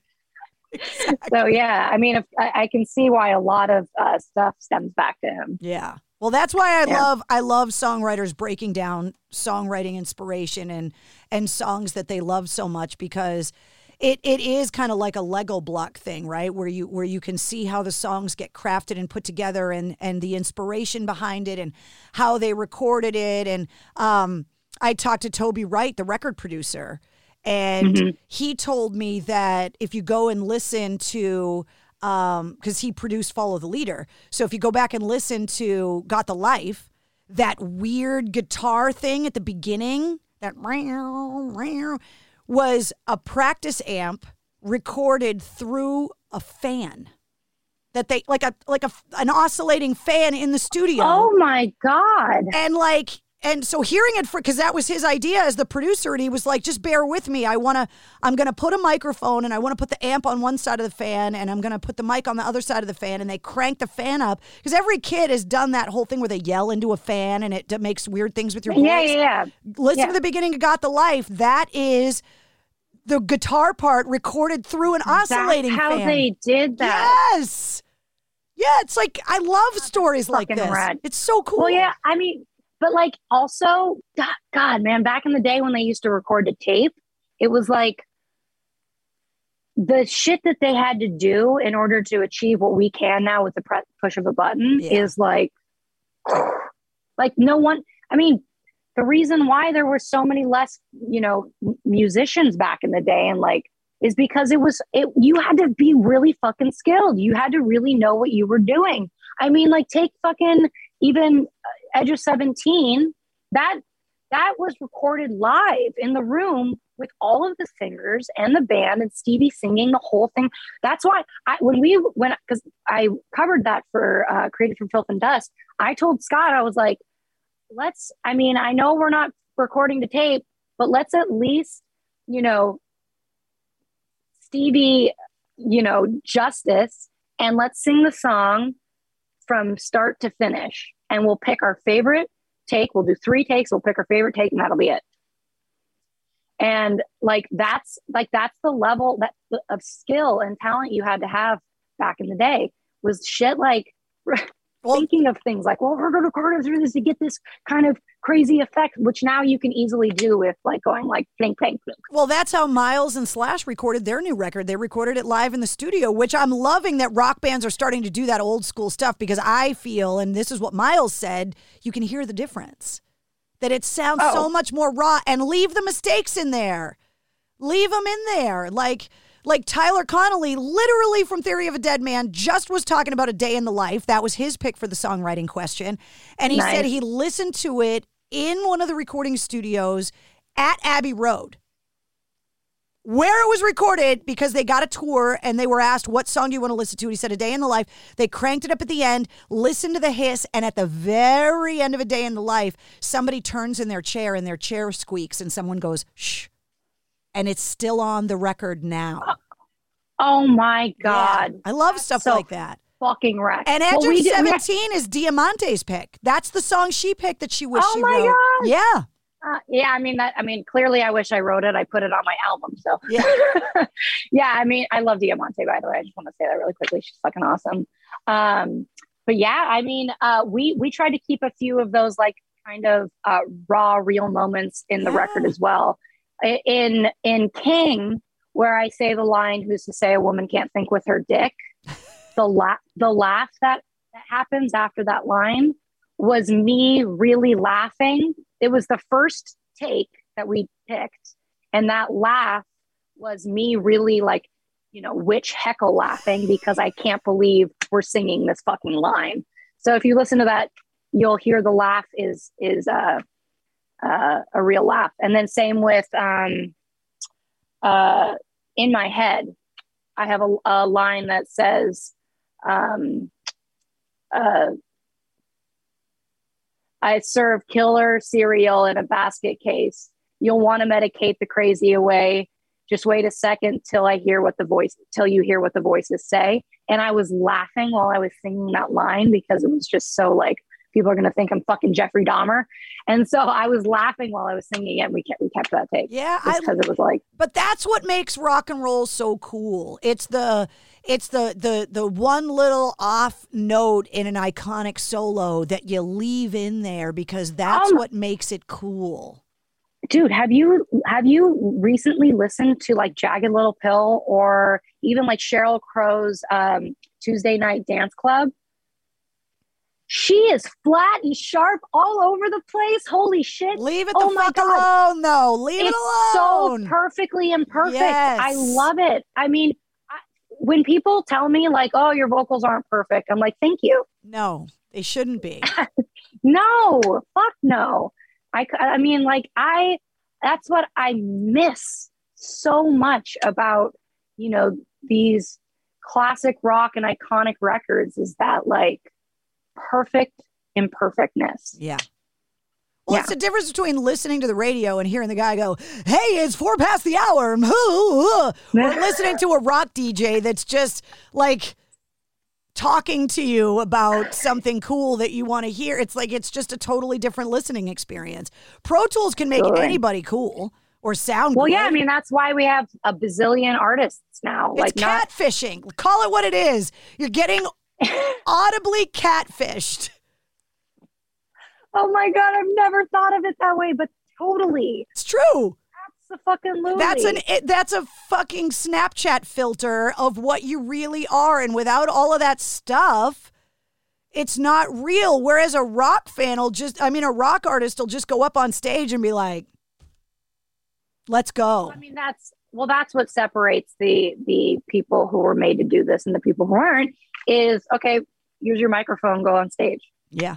so yeah, I mean, if, I, I can see why a lot of uh, stuff stems back to him. Yeah. Well, that's why I Yeah. love I love songwriters breaking down songwriting inspiration and and songs that they love so much because it it is kind of like a Lego block thing, right? Where you where you can see how the songs get crafted and put together and and the inspiration behind it and how they recorded it and um I talked to Toby Wright, the record producer, and Mhm. he told me that if you go and listen to um because he produced follow the leader so if you go back and listen to got the life that weird guitar thing at the beginning that was a practice amp recorded through a fan that they like a like a an oscillating fan in the studio Oh my god! and like and so hearing it for because that was his idea as the producer and he was like just bear with me i want to i'm going to put a microphone and i want to put the amp on one side of the fan and i'm going to put the mic on the other side of the fan and they crank the fan up because every kid has done that whole thing where they yell into a fan and it d- makes weird things with your voice Yeah, yeah, yeah. listen Yeah. to the beginning of got the life that is the guitar part recorded through an oscillating That's how fan. they did that. yes yeah it's like i love stories like this rad. it's so cool Well, yeah, I mean, but like also, God, God, man, back in the day when they used to record to tape, it was like the shit that they had to do in order to achieve what we can now with the pre- push of a button Yeah. is like, like no one. I mean, the reason why there were so many less, you know, musicians back in the day, and like, is because it was it. You had to be really fucking skilled. You had to really know what you were doing. I mean, like, take fucking even uh, Edge of Seventeen. That that was recorded live in the room with all of the singers and the band and Stevie singing the whole thing. That's why I when we when because I covered that for uh, Created from Filth and Dust. I told Scott I was like, let's. I mean, I know we're not recording to tape, but let's at least you know Stevie, you know, justice, and let's sing the song from start to finish. And we'll pick our favorite take. We'll do three takes. We'll pick our favorite take, and that'll be it. and like that's like that's the level that of skill and talent you had to have back in the day was shit like thinking of things like, well, we're going to record through this to get this kind of crazy effect, which now you can easily do with like going like plink, plink, plink. Well, that's how Miles and Slash recorded their new record. They recorded it live in the studio, which I'm loving that rock bands are starting to do that old school stuff because I feel, and this is what Miles said, you can hear the difference. That it sounds oh. so much more raw and leave the mistakes in there. Leave them in there. Like, like Tyler Connolly, literally from Theory of a Deadman, just was talking about a day in the life. That was his pick for the songwriting question. And he nice. said he listened to it in one of the recording studios at Abbey Road where it was recorded because they got a tour and they were asked, What song do you want to listen to? And he said, A Day in the Life. They cranked it up at the end, listened to the hiss, and at the very end of A Day in the Life, somebody turns in their chair and their chair squeaks and someone goes, Shh and it's still on the record now. Oh my God. Yeah. I love stuff so like that. Fucking wreck. And Enter well, 17 is Diamante's pick. That's the song she picked that she wished oh she wrote. God. Yeah. Uh, yeah, I mean that. I mean, clearly, I wish I wrote it. I put it on my album. So yeah, yeah. I mean, I love Diamante. By the way, I just want to say that really quickly. She's fucking awesome. Um, but yeah, I mean, uh, we we tried to keep a few of those like kind of uh, raw, real moments in the yeah. record as well in in King, where I say the line, "Who's to say a woman can't think with her dick?" the la- the laugh that that happens after that line was me really laughing. It was the first take that we picked, and that laugh was me really like, you know, witch heckle laughing because I can't believe we're singing this fucking line. So if you listen to that, you'll hear the laugh is is uh uh, a real laugh. And then same with um, uh, in my head, I have a, a line that says, um, uh, I serve killer cereal in a basket case. You'll want to medicate the crazy away. Just wait a second till I hear what the voice, till you hear what the voices say. And I was laughing while I was singing that line because it was just so like people are going to think I'm fucking Jeffrey Dahmer. And so I was laughing while I was singing it. we kept we kept that take. Yeah, because it was like. But that's what makes rock and roll so cool. It's the it's the the the one little off note in an iconic solo that you leave in there because that's um, what makes it cool. Dude, have you have you recently listened to like Jagged Little Pill or even like Sheryl Crow's um, Tuesday Night Dance Club? She is flat and sharp all over the place. Holy shit. Leave it oh the oh fuck God. alone, though. Leave it's it alone. so perfectly imperfect. Yes. I love it. I mean, I, when people tell me, like, oh, your vocals aren't perfect, I'm like, thank you. No, they shouldn't be. no, fuck no. I, I mean, like, I, that's what I miss so much about, you know, these classic rock and iconic records is that, like, perfect imperfectness. Yeah. Well, yeah. it's the difference between listening to the radio and hearing the guy go, "Hey, it's four past the hour," or listening to a rock DJ that's just like talking to you about something cool that you want to hear. It's like it's just a totally different listening experience. Pro Tools can make totally. anybody cool or sound well good. yeah i mean that's why we have a bazillion artists now it's like catfishing not- call it what it is you're getting audibly catfished. Oh my god, I've never thought of it that way, but totally. It's true. That's a fucking. That's an it, that's a fucking Snapchat filter of what you really are and without all of that stuff, it's not real. Whereas a rock fan will just I mean a rock artist will just go up on stage and be like let's go. I mean that's well that's what separates the the people who were made to do this and the people who aren't is okay, use your microphone, go on stage. Yeah.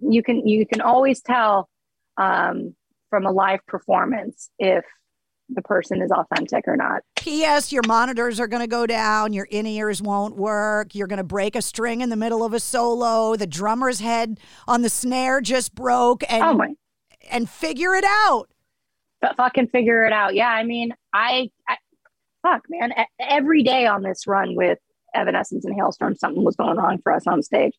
You can you can always tell um, from a live performance if the person is authentic or not. P.S. Your monitors are going to go down. Your in ears won't work. You're going to break a string in the middle of a solo. The drummer's head on the snare just broke. And, oh my. And figure it out. But fucking figure it out. Yeah. I mean, I, I fuck, man. Every day on this run with Evanescence and Halestorm, something was going wrong for us on stage.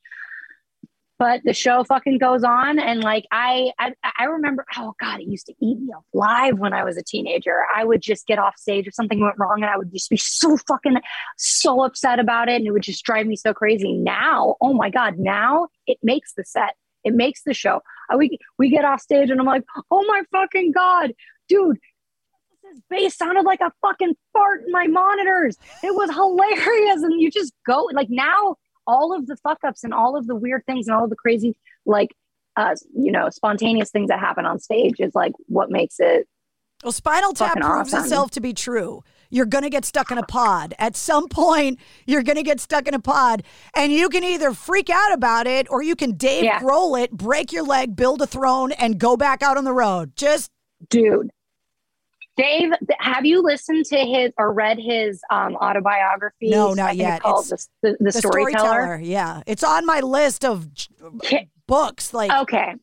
but the show fucking goes on and like I, I i remember oh god it used to eat me alive when i was a teenager. I would just get off stage if something went wrong and i would just be so fucking so upset about it and it would just drive me so crazy. Now oh my god now it makes the set. It makes the show. We we get off stage and i'm like oh my fucking god dude bass sounded like a fucking fart in my monitors. It was hilarious. And you just go like now all of the fuck ups and all of the weird things and all of the crazy like uh you know spontaneous things that happen on stage is like what makes it well spinal tap proves awesome. itself to be true. You're going to get stuck in a pod. At some point you're going to get stuck in a pod and you can either freak out about it or you can dave Yeah. roll it break your leg build a throne and go back out on the road. Just dude Dave, have you listened to his or read his um, autobiography? No, not yet. Called the, the, the, storyteller. yeah it's on my list of books like Okay.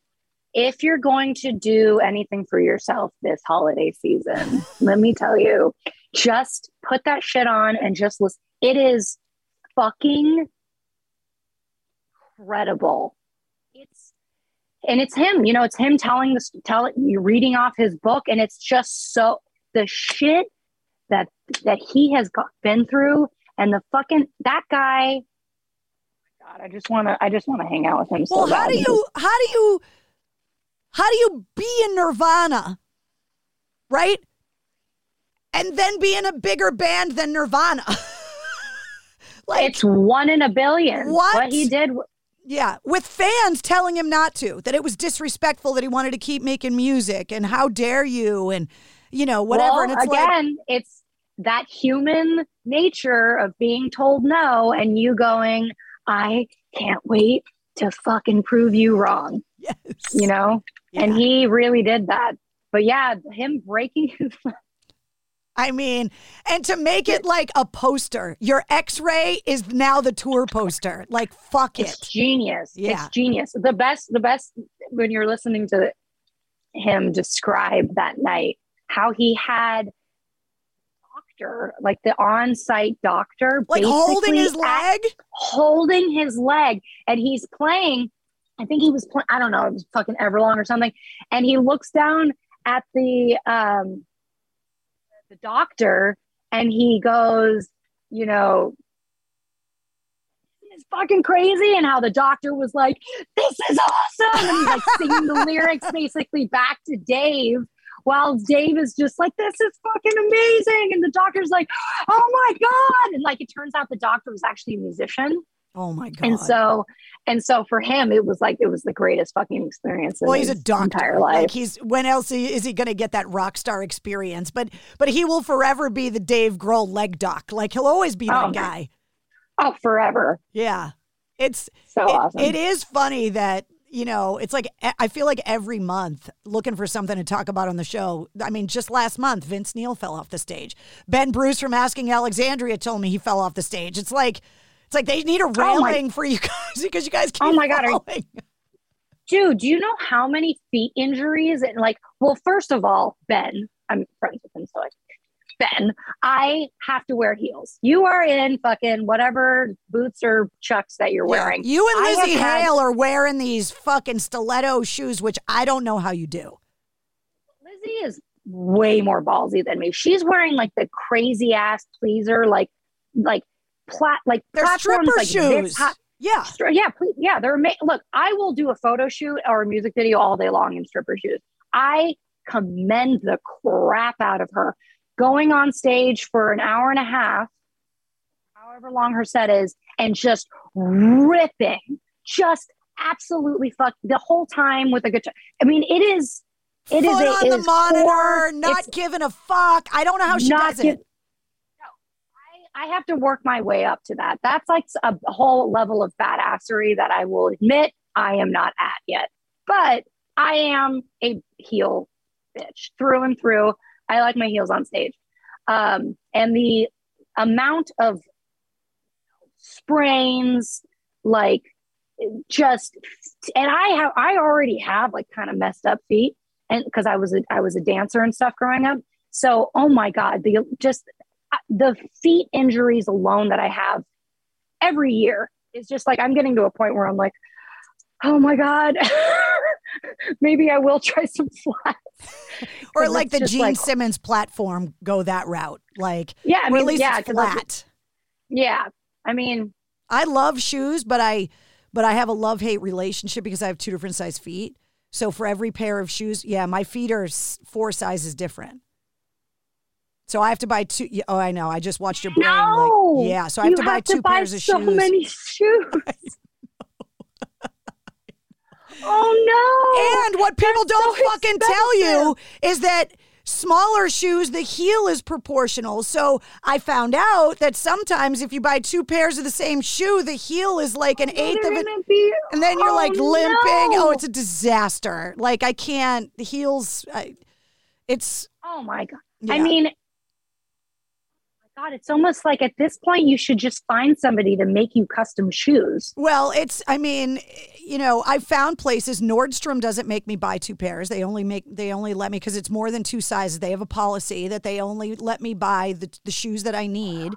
If you're going to do anything for yourself this holiday season, let me tell you, just put that shit on and just listen. It is fucking incredible. And it's him, you know, it's him telling this tell you reading off his book, and it's just so the shit that that he has got, been through, and the fucking that guy. God, I just want to. I just want to hang out with him. well so how do you how do you how do you be in nirvana right and then be in a bigger band than nirvana like it's one in a billion. What? What he did. Yeah, with fans telling him not to, that it was disrespectful that he wanted to keep making music and how dare you and you know whatever Well, and it's like again, it's that human nature of being told no and you going, I can't wait to fucking prove you wrong. Yes. You know? And he really did that. But yeah, him breaking his I mean, and to make it like a poster, your X-ray is now the tour poster. Like fuck it. It's genius. Yeah. It's genius. The best, the best when you're listening to him describe that night, how he had doctor, like the on-site doctor, Like holding his leg? holding his leg, and he's playing. I think he was playing. I don't know. It was fucking Everlong or something. And he looks down at the um the doctor, and he goes, you know, it's fucking crazy. And how the doctor was like this is awesome. And he's like singing the lyrics basically back to dave while dave is just like this is fucking amazing. And the doctor's like oh my god. And like it turns out the doctor was actually a musician Oh my god. and so and so for him it was like it was the greatest fucking experience well, he's a doctor. entire life Like he's when else is he going to get that rock star experience? But but he will forever be the Dave Grohl leg doc. Like he'll always be that Oh, guy. oh forever Yeah. It's so it- awesome It is funny that, you know, it's like I feel like every month looking for something to talk about on the show. I mean, just last month, Vince Neil fell off the stage. Ben Bruce from Asking Alexandria told me he fell off the stage. It's like it's like they need a oh railing for you guys because you guys oh keep Oh my God, you- falling. Dude, do you know how many feet injuries and like, well, first of all, Ben, I'm friends with him, so I, Ben, I have to wear heels. You are in fucking whatever boots or chucks that you're Yeah. wearing. You and Lzzy had- Hale are wearing these fucking stiletto shoes, which I don't know how you do. Lzzy is way more ballsy than me. She's wearing like the crazy ass pleaser, like, like, plat, like They're platforms stripper like shoes. This high. Yeah. Yeah, please, yeah. They're ama- look. I will do a photo shoot or a music video all day long in stripper shoes. I commend the crap out of her going on stage for an hour and a half, however long her set is, and just ripping, just absolutely fuck the whole time with a guitar. I mean, it is. It is Foot a, on it the is monitor, core- not giving a fuck. I don't know how she does give- it. I have to work my way up to that. That's like a whole level of badassery that I will admit I am not at yet. But I am a heel bitch through and through. I like my heels on stage. Um, and the amount of sprains, like just, and I have, I already have like kind of messed up feet, and because I was a, I was a dancer and stuff growing up. So, oh my God, the just the feet injuries alone that I have every year is just like I'm getting to a point where I'm like, oh my god, maybe I will try some flats. or like the Gene like- Simmons platform, go that route. Like, Yeah, I mean, at least yeah, it's flat. Yeah, I mean, I love shoes, but I but I have a love hate relationship because I have two different size feet. So for every pair of shoes, yeah, my feet are four sizes different. So I have to buy two. Oh, I know. I just watched your brain. no, Like, yeah. So I have to buy two pairs of so shoes. many shoes. oh no! And what people don't so fucking tell you is that smaller shoes, the heel is proportional. So I found out that sometimes if you buy two pairs of the same shoe, the heel is like an eighth of it. and then you're oh, like limping. no. Oh, it's a disaster. Like I can't, the heels, I, it's. Oh my god! Yeah. I mean, god, it's almost like at this point you should just find somebody to make you custom shoes. Well, it's, I mean, you know, I found places. Nordstrom doesn't make me buy two pairs. They only make, they only let me, because it's more than two sizes. They have a policy that they only let me buy the, the shoes that I need.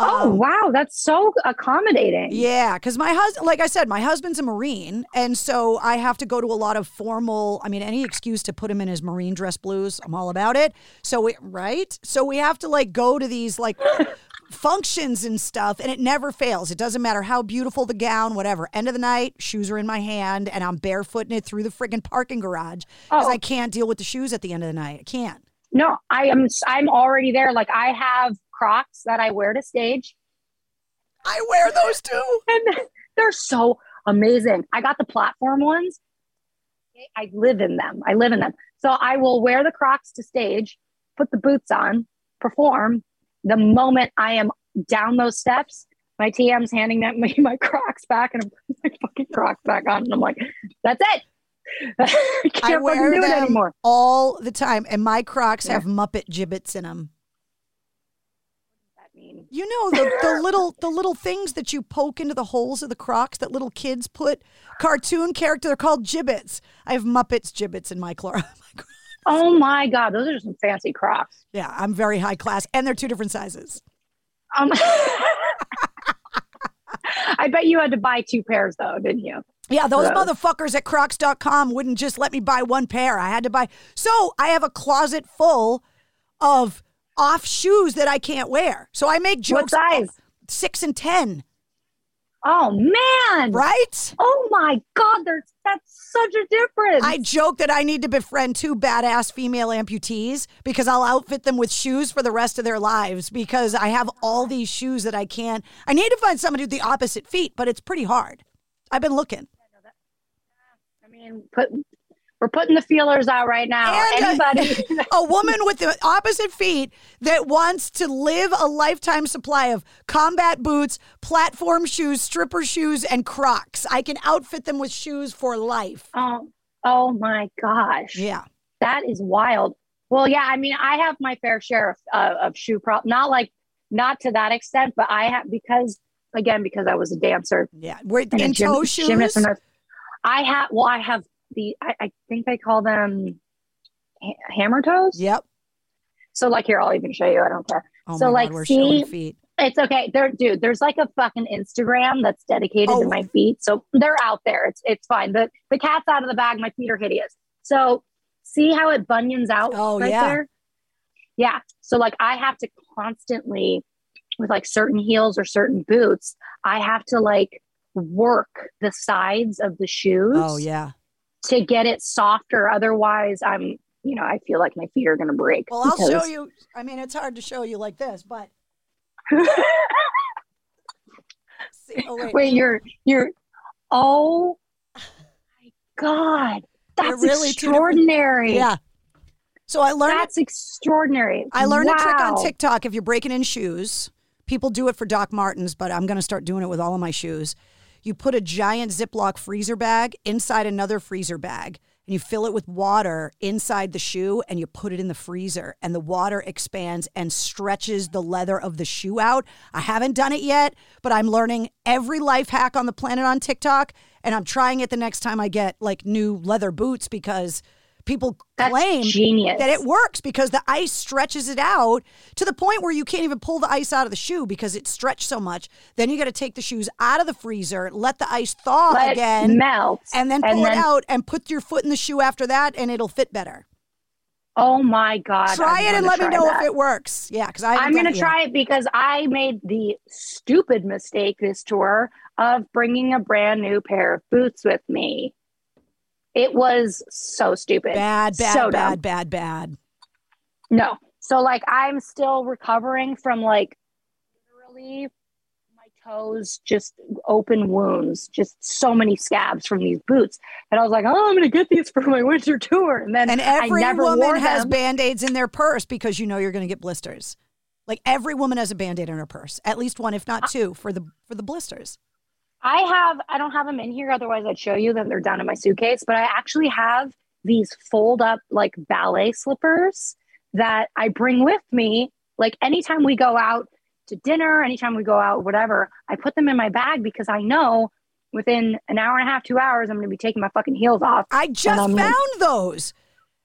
Oh, oh wow, that's so accommodating. Yeah, because my husband, like I said, my husband's a Marine. And so I have to go to a lot of formal, I mean, any excuse to put him in his Marine dress blues, I'm all about it. So, we, right? So we have to like go to these like functions and stuff, and it never fails. It doesn't matter how beautiful the gown, whatever. End of the night, shoes are in my hand, and I'm barefooting it through the friggin' parking garage because Oh. I can't deal with the shoes at the end of the night. I can't. No, I am. I'm already there. Like I have Crocs that I wear to stage. I wear those too, and they're so amazing. I got the platform ones. I live in them. I live in them. So I will wear the Crocs to stage, put the boots on, perform. The moment I am down those steps, my TM's handing that me my Crocs back, and I'm putting my fucking Crocs back on, and I'm like, "That's it." I can't I wear them anymore. all the time, and my Crocs have Muppet Jibbitz in them. You know the, the little the little things that you poke into the holes of the Crocs that little kids put cartoon character. They're called Jibbitz. I have Muppets Jibbitz in my Clorox. Oh my god, those are some fancy Crocs. Yeah, I'm very high class, and they're two different sizes. Um, I bet you had to buy two pairs though, didn't you? Yeah, those motherfuckers at crocs.com wouldn't just let me buy one pair. I had to buy. So I have a closet full of off shoes that I can't wear. So I make jokes. What size? Six and 10. Oh man! Right? Oh my god, there's that's such a difference. I joke that I need to befriend two badass female amputees because I'll outfit them with shoes for the rest of their lives because I have all these shoes that I can't. I need to find somebody with the opposite feet, but it's pretty hard. I've been looking. I mean, put we're putting the feelers out right now. And, Anybody? a woman with the opposite feet that wants to live a lifetime supply of combat boots, platform shoes, stripper shoes, and Crocs. I can outfit them with shoes for life. oh, oh my gosh. Yeah. That is wild. Well, yeah, I mean, I have my fair share of, uh, of shoe prop. Not like, not to that extent, but I have because again because I was a dancer. Yeah, we're a in toe shoes. gymnast and. I have. Well, I have the. I, I think they call them ha- hammer toes. Yep. So like here, I'll even show you. I don't care. Oh so like, God, see, feet. it's okay. There, dude. There's like a fucking Instagram that's dedicated Oh. to my feet. So they're out there. It's it's fine. The the cat's out of the bag. My feet are hideous. So see how it bunions out Oh, right yeah. there. Yeah. So like I have to constantly with like certain heels or certain boots, I have to like work the sides of the shoes Oh yeah. To get it softer. Otherwise, I'm you know I feel like my feet are gonna break. Well, I'll show you. I mean, it's hard to show you like this, but. See, oh, wait. Wait, you're you're oh my god, They're that's really extraordinary. Yeah. So I learned That's extraordinary. I learned a trick on TikTok. If you're breaking in shoes, people do it for Doc Martens, but I'm going to start doing it with all of my shoes. You put a giant Ziploc freezer bag inside another freezer bag, and you fill it with water inside the shoe, and you put it in the freezer, and the water expands and stretches the leather of the shoe out. I haven't done it yet, but I'm learning every life hack on the planet on TikTok, and I'm trying it the next time I get like new leather boots because people That's claim genius. that it works because the ice stretches it out to the point where you can't even pull the ice out of the shoe because it's stretched so much. Then you got to take the shoes out of the freezer, let the ice thaw Let again, melt, and then and pull it out and put your foot in the shoe after that, and it'll fit better. Oh my god! try I'm it and let me know that. if it works. Yeah, because I I'm going to try it because I made the stupid mistake this tour of bringing a brand new pair of boots with me. It was so stupid. Bad, bad, so bad, bad, bad. No. So like I'm still recovering from like literally my toes just open wounds, just so many scabs from these boots. And I was like, "Oh, I'm going to get these for my winter tour." And then And I every never woman wore has them. band aids in their purse because you know you're going to get blisters. Like every woman has a band aid in her purse, at least one, if not uh two, for the for the blisters. I have, I don't have them in here. Otherwise, I'd show you that they're down in my suitcase. But I actually have these fold up like ballet slippers that I bring with me. Like anytime we go out to dinner, anytime we go out, whatever, I put them in my bag because I know within an hour and a half, two hours, I'm going to be taking my fucking heels off. I just found like- those.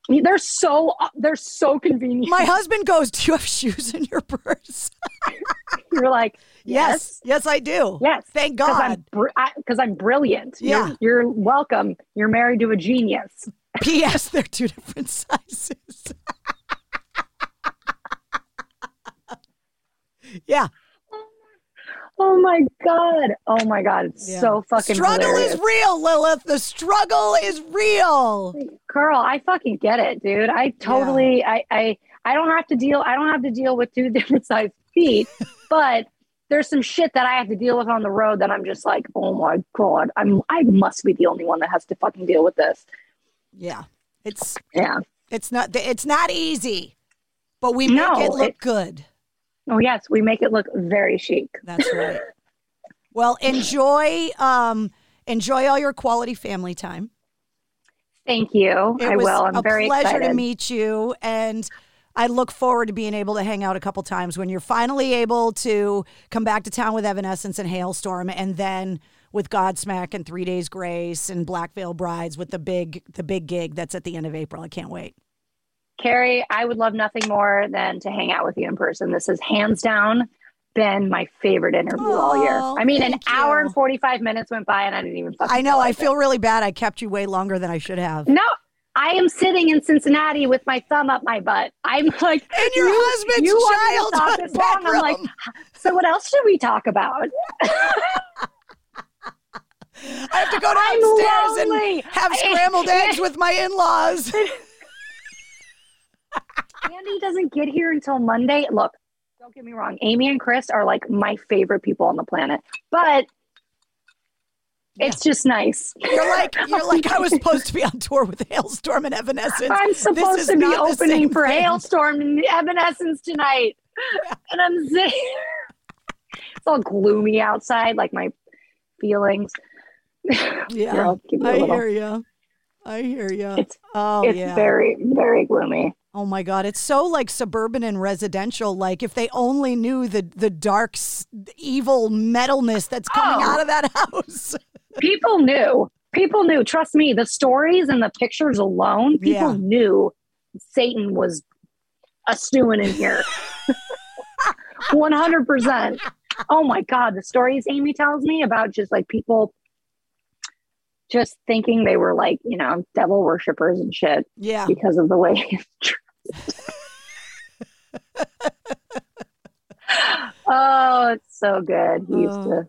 They're so, they're so convenient. My husband goes, "Do you have shoes in your purse?" You're like, yes, yes, I do. Yes, thank because I'm, God. br- I'm brilliant. Yeah. you're, you're welcome. You're married to a genius. P.S. They're two different sizes. yeah. Oh my god! Oh my god! It's Yeah. so fucking struggle hilarious. is real, Lilith. The struggle is real. Girl, I fucking get it, dude. I totally, I, I, I don't have to deal. I don't have to deal with two different sized feet, but there's some shit that I have to deal with on the road that I'm just like, oh my god, I'm, I must be the only one that has to fucking deal with this. Yeah. It's Yeah. it's not it's not easy, but we make No, it look it- good. Oh yes, we make it look very chic. That's right. Well, enjoy um enjoy all your quality family time. Thank you. It I was will. I'm a very pleasure excited. to meet you and I look forward to being able to hang out a couple times when you're finally able to come back to town with Evanescence and Halestorm and then with Godsmack and Three Days Grace and Black Veil Brides with the big the big gig that's at the end of April. I can't wait. Carrie, I would love nothing more than to hang out with you in person. This has hands down been my favorite interview all year. Oh, I mean, an hour you. and 45 minutes went by and I didn't even fucking I know, I it. feel really bad. I kept you way longer than I should have. No, I am sitting in Cincinnati with my thumb up my butt. I'm like, and your you, husband's you to talk this long? I'm like, so what else should we talk about? I have to go downstairs and have scrambled eggs with my in-laws. Andy doesn't get here until Monday. Look, don't get me wrong. Amy and Chris are like my favorite people on the planet, but it's just nice. You're like you're like I was supposed to be on tour with Halestorm and Evanescence. I'm supposed to be opening for thing. Halestorm and Evanescence tonight. And I'm saying it's all gloomy outside, like my feelings. Yeah, Here, I'll give you a I little- hear you. I hear you. It's oh it's yeah. very, very gloomy. Oh my God, it's so like suburban and residential. Like if they only knew the the dark, evil metalness that's coming Oh. out of that house. People knew. People knew. Trust me, the stories and the pictures alone, people Yeah. knew Satan was a stewing in here. 100%. Oh my God. The stories Amy tells me about just like people just thinking they were like, you know, devil worshippers and shit Yeah. because of the way. oh, it's so good. He used Oh. to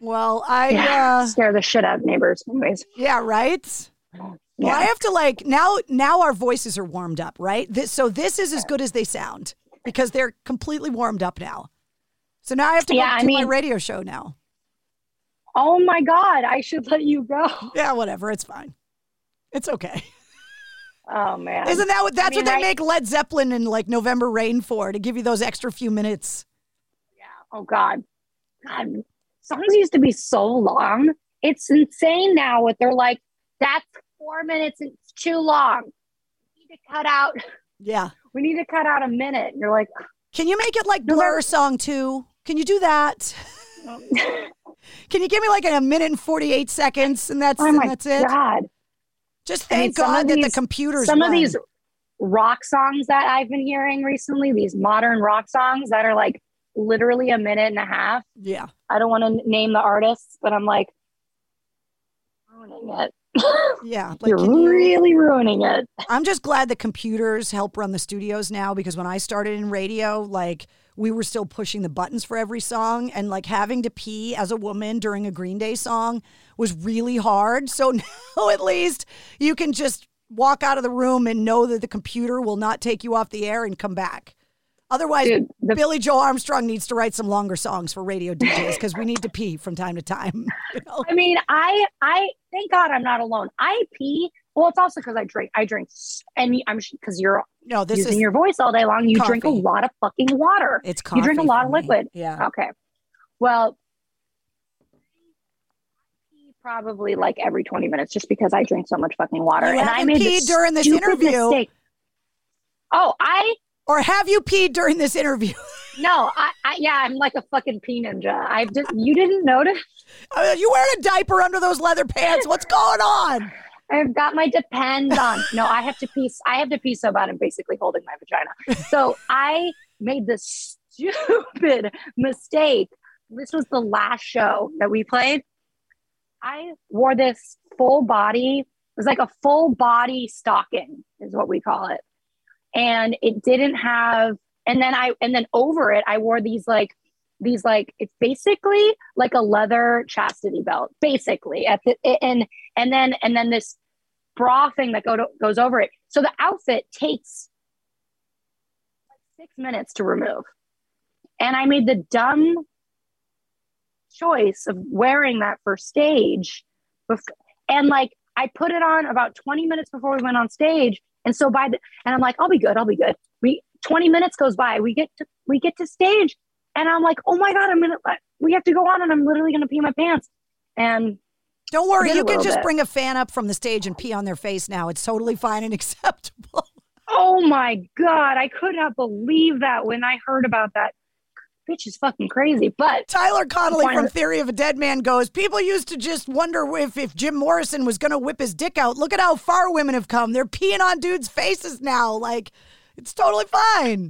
Well, I yeah, uh, scare the shit out of neighbors. Anyways. yeah, right. Well, I have to like now. Now our voices are warmed up, right? This, so this is as good as they sound because they're completely warmed up now. So now I have to Yeah, go I to my radio show now. Oh my God, I should let you go. Yeah, whatever. It's fine. It's okay. Oh man. Isn't that what? That's I mean, what they right- make Led Zeppelin and like November Rain for to give you those extra few minutes. Yeah. Oh God. God. Songs used to be so long. It's insane now what they're like, that's four minutes, it's too long. We need to cut out Yeah. we need to cut out a minute. And you're like, Can you make it like Blur Song 2? Can you do that? Can you give me like a minute and forty eight seconds and that's oh and that's it? God. Just I mean, thank God that the computers Some of these rock songs that I've been hearing recently, these modern rock songs that are like literally a minute and a half. Yeah. I don't want to name the artists, but I'm like ruining it. Yeah, like You're you- really ruining it. I'm just glad that computers help run the studios now because when I started in radio, like we were still pushing the buttons for every song and like having to pee as a woman during a Green Day song was really hard. So now at least you can just walk out of the room and know that the computer will not take you off the air and come back. Otherwise, Billie Joe Armstrong needs to write some longer songs for radio DJs because we need to pee from time to time. you know? I mean, I I thank God I'm not alone. I pee. Well, it's also because I drink. I drink, and I'm because you're No, this using is your voice all day long. You drink a lot of fucking water. It's coffee. You drink a lot of me. liquid. Yeah. Okay. Well, probably like every 20 minutes, just because I drink so much fucking water. You and I made peed during this interview. mistake. Oh, I or have you peed during this interview? no, I, I yeah, I'm like a fucking pee ninja. I just you didn't notice. Uh, you wearing a diaper under those leather pants? What's going on? I've got my depends on. No, I have to pee. I have to pee so bad. I'm basically holding my vagina. So I made this stupid mistake. This was the last show that we played. I wore this full body. It was like a full body stocking, is what we call it. And it didn't have. And then I and then over it, I wore these like these like it's basically like a leather chastity belt basically at the and and then and then this bra thing that go to, goes over it. So the outfit takes six minutes to remove. And i made the dumb choice of wearing that for stage bef- and like i put it on about 20 minutes before we went on stage. And so by the and i'm like i'll be good i'll be good. We 20 minutes goes by we get to we get to stage and I'm like, oh my God, I'm gonna, we have to go on and I'm literally gonna pee my pants. And Don't worry, I did a you can just bit. bring a fan up from the stage and pee on their face now. It's totally fine and acceptable. Oh my God, I could not believe that when I heard about that. Bitch is fucking crazy. But Tyler Connolly from of- Theory of a Deadman goes, People used to just wonder if, if Jim Morrison was going to whip his dick out. Look at how far women have come. They're peeing on dudes' faces now. Like, it's totally fine.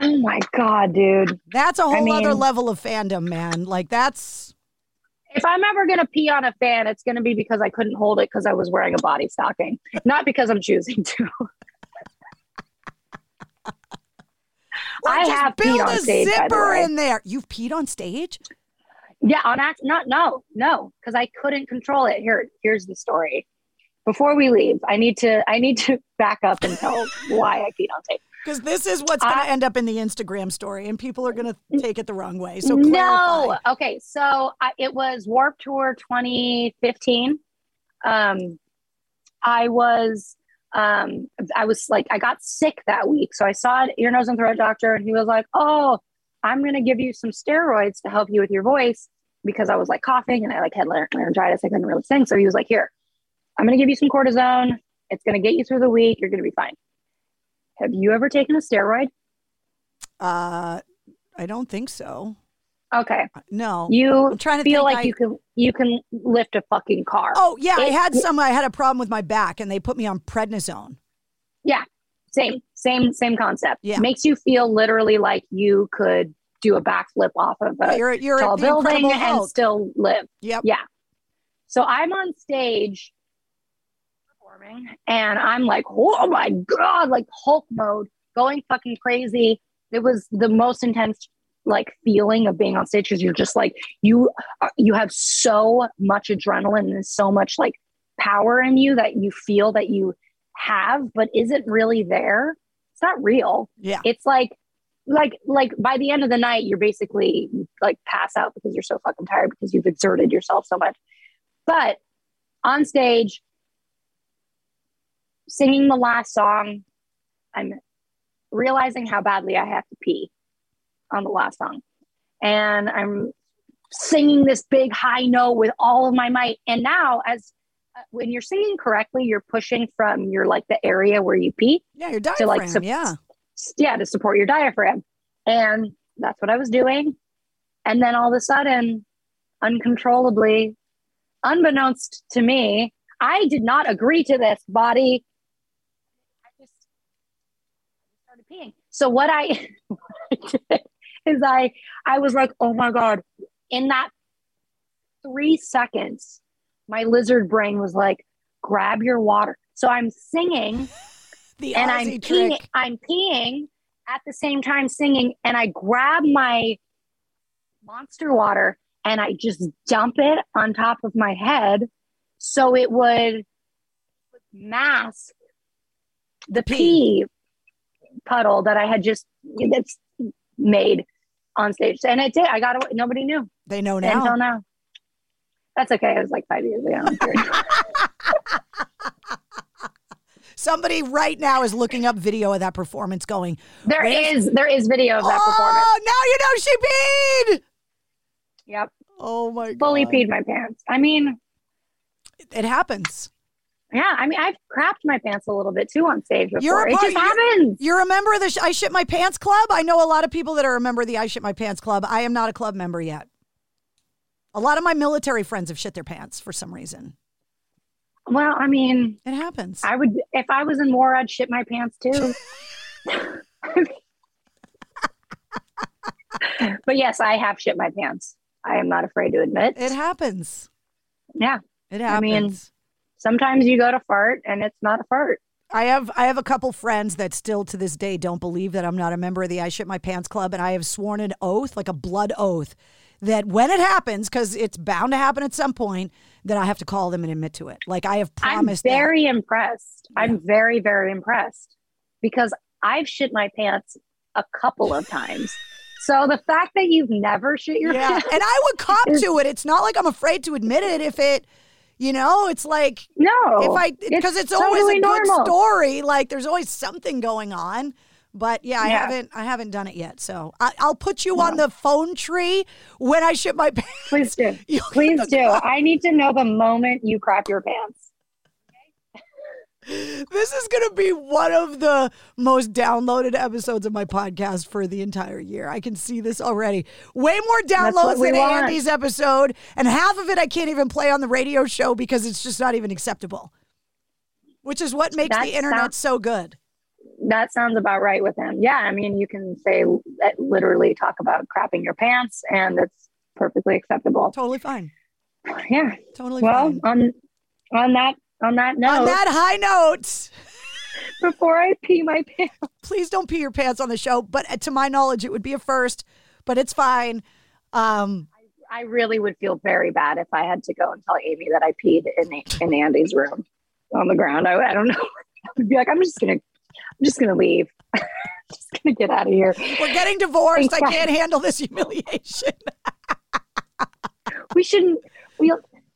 Oh my God, dude. That's a whole other mean- level of fandom, man. Like, that's. if I'm ever gonna pee on a fan, it's gonna be because I couldn't hold it because I was wearing a body stocking, not because I'm choosing to. Like, I have build peed on a stage, by the zipper in there. You've peed on stage? Yeah, on act. Not no, no, because I couldn't control it. Here, here's the story. Before we leave, I need to I need to back up and tell why I peed on tape. Because this is what's going to end up in the Instagram story, and people are going to take it the wrong way. So, no, okay. So I, it was Warped Tour 2015. Um, I was um, I was like I got sick that week, so I saw an ear, nose, and throat doctor, and he was like, "Oh, I'm going to give you some steroids to help you with your voice because I was like coughing and I like had laryngitis. I couldn't really sing, so he was like, "Here, I'm going to give you some cortisone. It's going to get you through the week. You're going to be fine." Have you ever taken a steroid? Uh, I don't think so. Okay. No. You I'm trying to feel like I- you can you can lift a fucking car. Oh, yeah. I had some, I had a problem with my back, and they put me on prednisone. Yeah, same, same, same concept. Yeah. makes you feel literally like you could do a backflip off of a You're- you're tall building and still live. Yep. Yeah. So I'm on stage and I'm like, oh my god, like Hulk mode, going fucking crazy. It was the most intense like feeling of being on stage because you're just like you are- you have so much adrenaline and so much like power in you that you feel that you have but isn't really there it's not real Yeah. it's like like like by the end of the night you're basically like pass out because you're so fucking tired because you've exerted yourself so much but on stage singing the last song i'm realizing how badly i have to pee on the last song and i'm singing this big high note with all of my might and now as uh, when you're singing correctly you're pushing from your like the area where you pee Yeah, your to diaphragm. like sup- yeah. yeah to support your diaphragm and that's what i was doing and then all of a sudden uncontrollably unbeknownst to me I did not agree to this, body. I just started peeing. So what I, what I did is I I was like, oh my god! In that three seconds, my lizard brain was like, grab your water. So I'm singing, the and I'm peeing. trick. I'm peeing at the same time singing, and I grab my monster water and I just dump it on top of my head so it would mask the pee puddle that I had just that's made on stage. And it did. I got away. Nobody knew. They know now. Until now. That's okay. It was like five years ago. Somebody right now is looking up video of that performance going, There "Where's- is there is video of that oh, performance. Oh, now you know she peed. Yep. Oh my god. Fully peed my pants. I mean, It happens. Yeah. I mean, I've crapped my pants a little bit too on stage before. You're a it just happens. You're a member of the I Shit My Pants Club? I know a lot of people that are a member of the I Shit My Pants Club. I am not a club member yet. A lot of my military friends have shit their pants for some reason. Well, I mean, it happens. I would if I was in war, I'd shit my pants too. but yes, I have shit my pants. I am not afraid to admit. It happens. Yeah. It I mean, happens. Sometimes you go to fart and it's not a fart. I have I have a couple friends that still to this day don't believe that I'm not a member of the I Shit My Pants Club, and I have sworn an oath, like a blood oath, that when it happens, because it's bound to happen at some point, that I have to call them and admit to it. Like I have promised. I'm that. very impressed. I'm very, very impressed because I've shit my pants a couple of times. So the fact that you've never shit your yeah, pants, and I would cop to it. It's not like I'm afraid to admit it. If it, you know, it's like no, if I because it's, always totally a good normal. story. Like there's always something going on. But yeah, I haven't I haven't done it yet. So I, I'll put you on the phone tree when I ship my pants. Please do. Please do. I need to know the moment you crap your pants. This is going to be one of the most downloaded episodes of my podcast for the entire year. I can see this already. Way more downloads than want. Andy's episode, and half of it I can't even play on the radio show because it's just not even acceptable. Which is what makes That the internet sounds- so good. That sounds about right with him. Yeah, I mean, you can say uh, literally talk about crapping your pants, and it's perfectly acceptable. Totally fine. Yeah, totally well, fine. on on that on that note, On that high note, before I pee my pants, please don't pee your pants on the show. But uh, to my knowledge, it would be a first, but it's fine. Um, I really would feel very bad if I had to go and tell Amy that I peed in in Andy's room on the ground. I, I don't know. I would be like, I'm just gonna, I'm just gonna leave. just gonna get out of here. we're getting divorced. Thanks, I can't handle this humiliation. We shouldn't. We.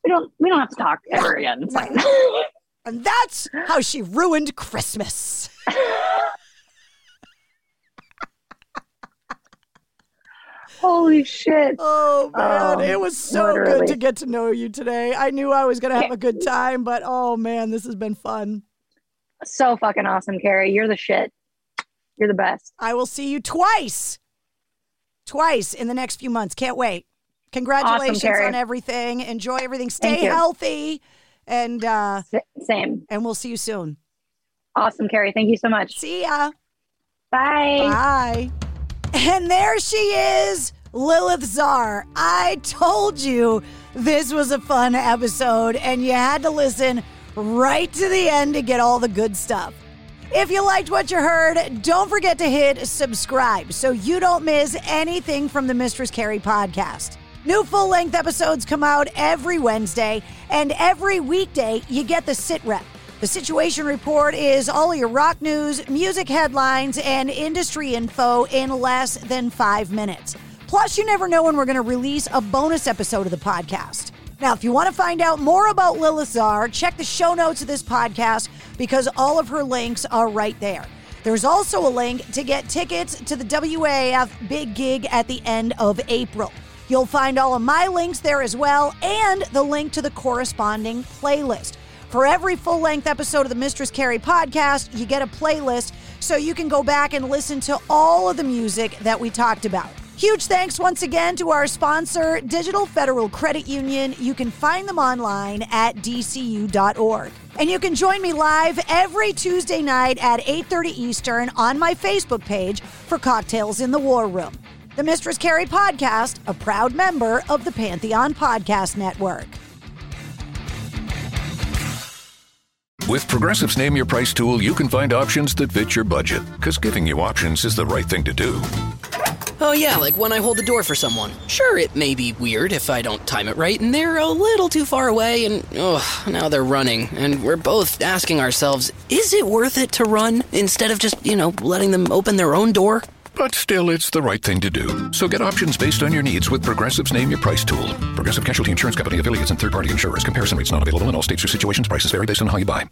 We don't. We don't have to talk ever again. It's fine. And that's how she ruined Christmas. Holy shit! Oh man, Oh, it was so literally. good to get to know you today. I knew I was going to have a good time, but oh man, this has been fun. So fucking awesome, Carrie. You're the shit. You're the best. I will see you twice. Twice in the next few months. Can't wait. Congratulations Carrie. on everything. Enjoy everything. Stay healthy. And uh same. And we'll see you soon. Awesome, Carrie. Thank you so much. See ya. Bye. Bye. And there she is, Lilith Czar. I told you this was a fun episode, and you had to listen right to the end to get all the good stuff. If you liked what you heard, don't forget to hit subscribe so you don't miss anything from the Mistress Carrie podcast. New full length episodes come out every Wednesday, and every weekday you get the sit rep. The Situation Report is all your rock news, music headlines, and industry info in less than five minutes. Plus, you never know when we're going to release a bonus episode of the podcast. Now, if you want to find out more about Lilith Czar, check the show notes of this podcast because all of her links are right there. There's also a link to get tickets to the WAAF big gig at the end of April. You'll find all of my links there as well and the link to the corresponding playlist. For every full length episode of the Mistress Carrie podcast, you get a playlist so you can go back and listen to all of the music that we talked about. Huge thanks once again to our sponsor, Digital Federal Credit Union. You can find them online at dcu.org. And you can join me live every Tuesday night at 8:30 Eastern on my Facebook page for Cocktails in the War Room. The Mistress Carrie podcast, a proud member of the Pantheon Podcast Network. With Progressive's Name Your Price tool, you can find options that fit your budget, because giving you options is the right thing to do. Oh, yeah, like when I hold the door for someone. Sure, it may be weird if I don't time it right, and they're a little too far away, and oh, now they're running. And we're both asking ourselves, is it worth it to run instead of just, you know, letting them open their own door? But still, it's the right thing to do. So get options based on your needs with Progressive's Name Your Price tool. Progressive Casualty Insurance Company affiliates and third party insurers. Comparison rates not available in all states or situations. Prices vary based on how you buy.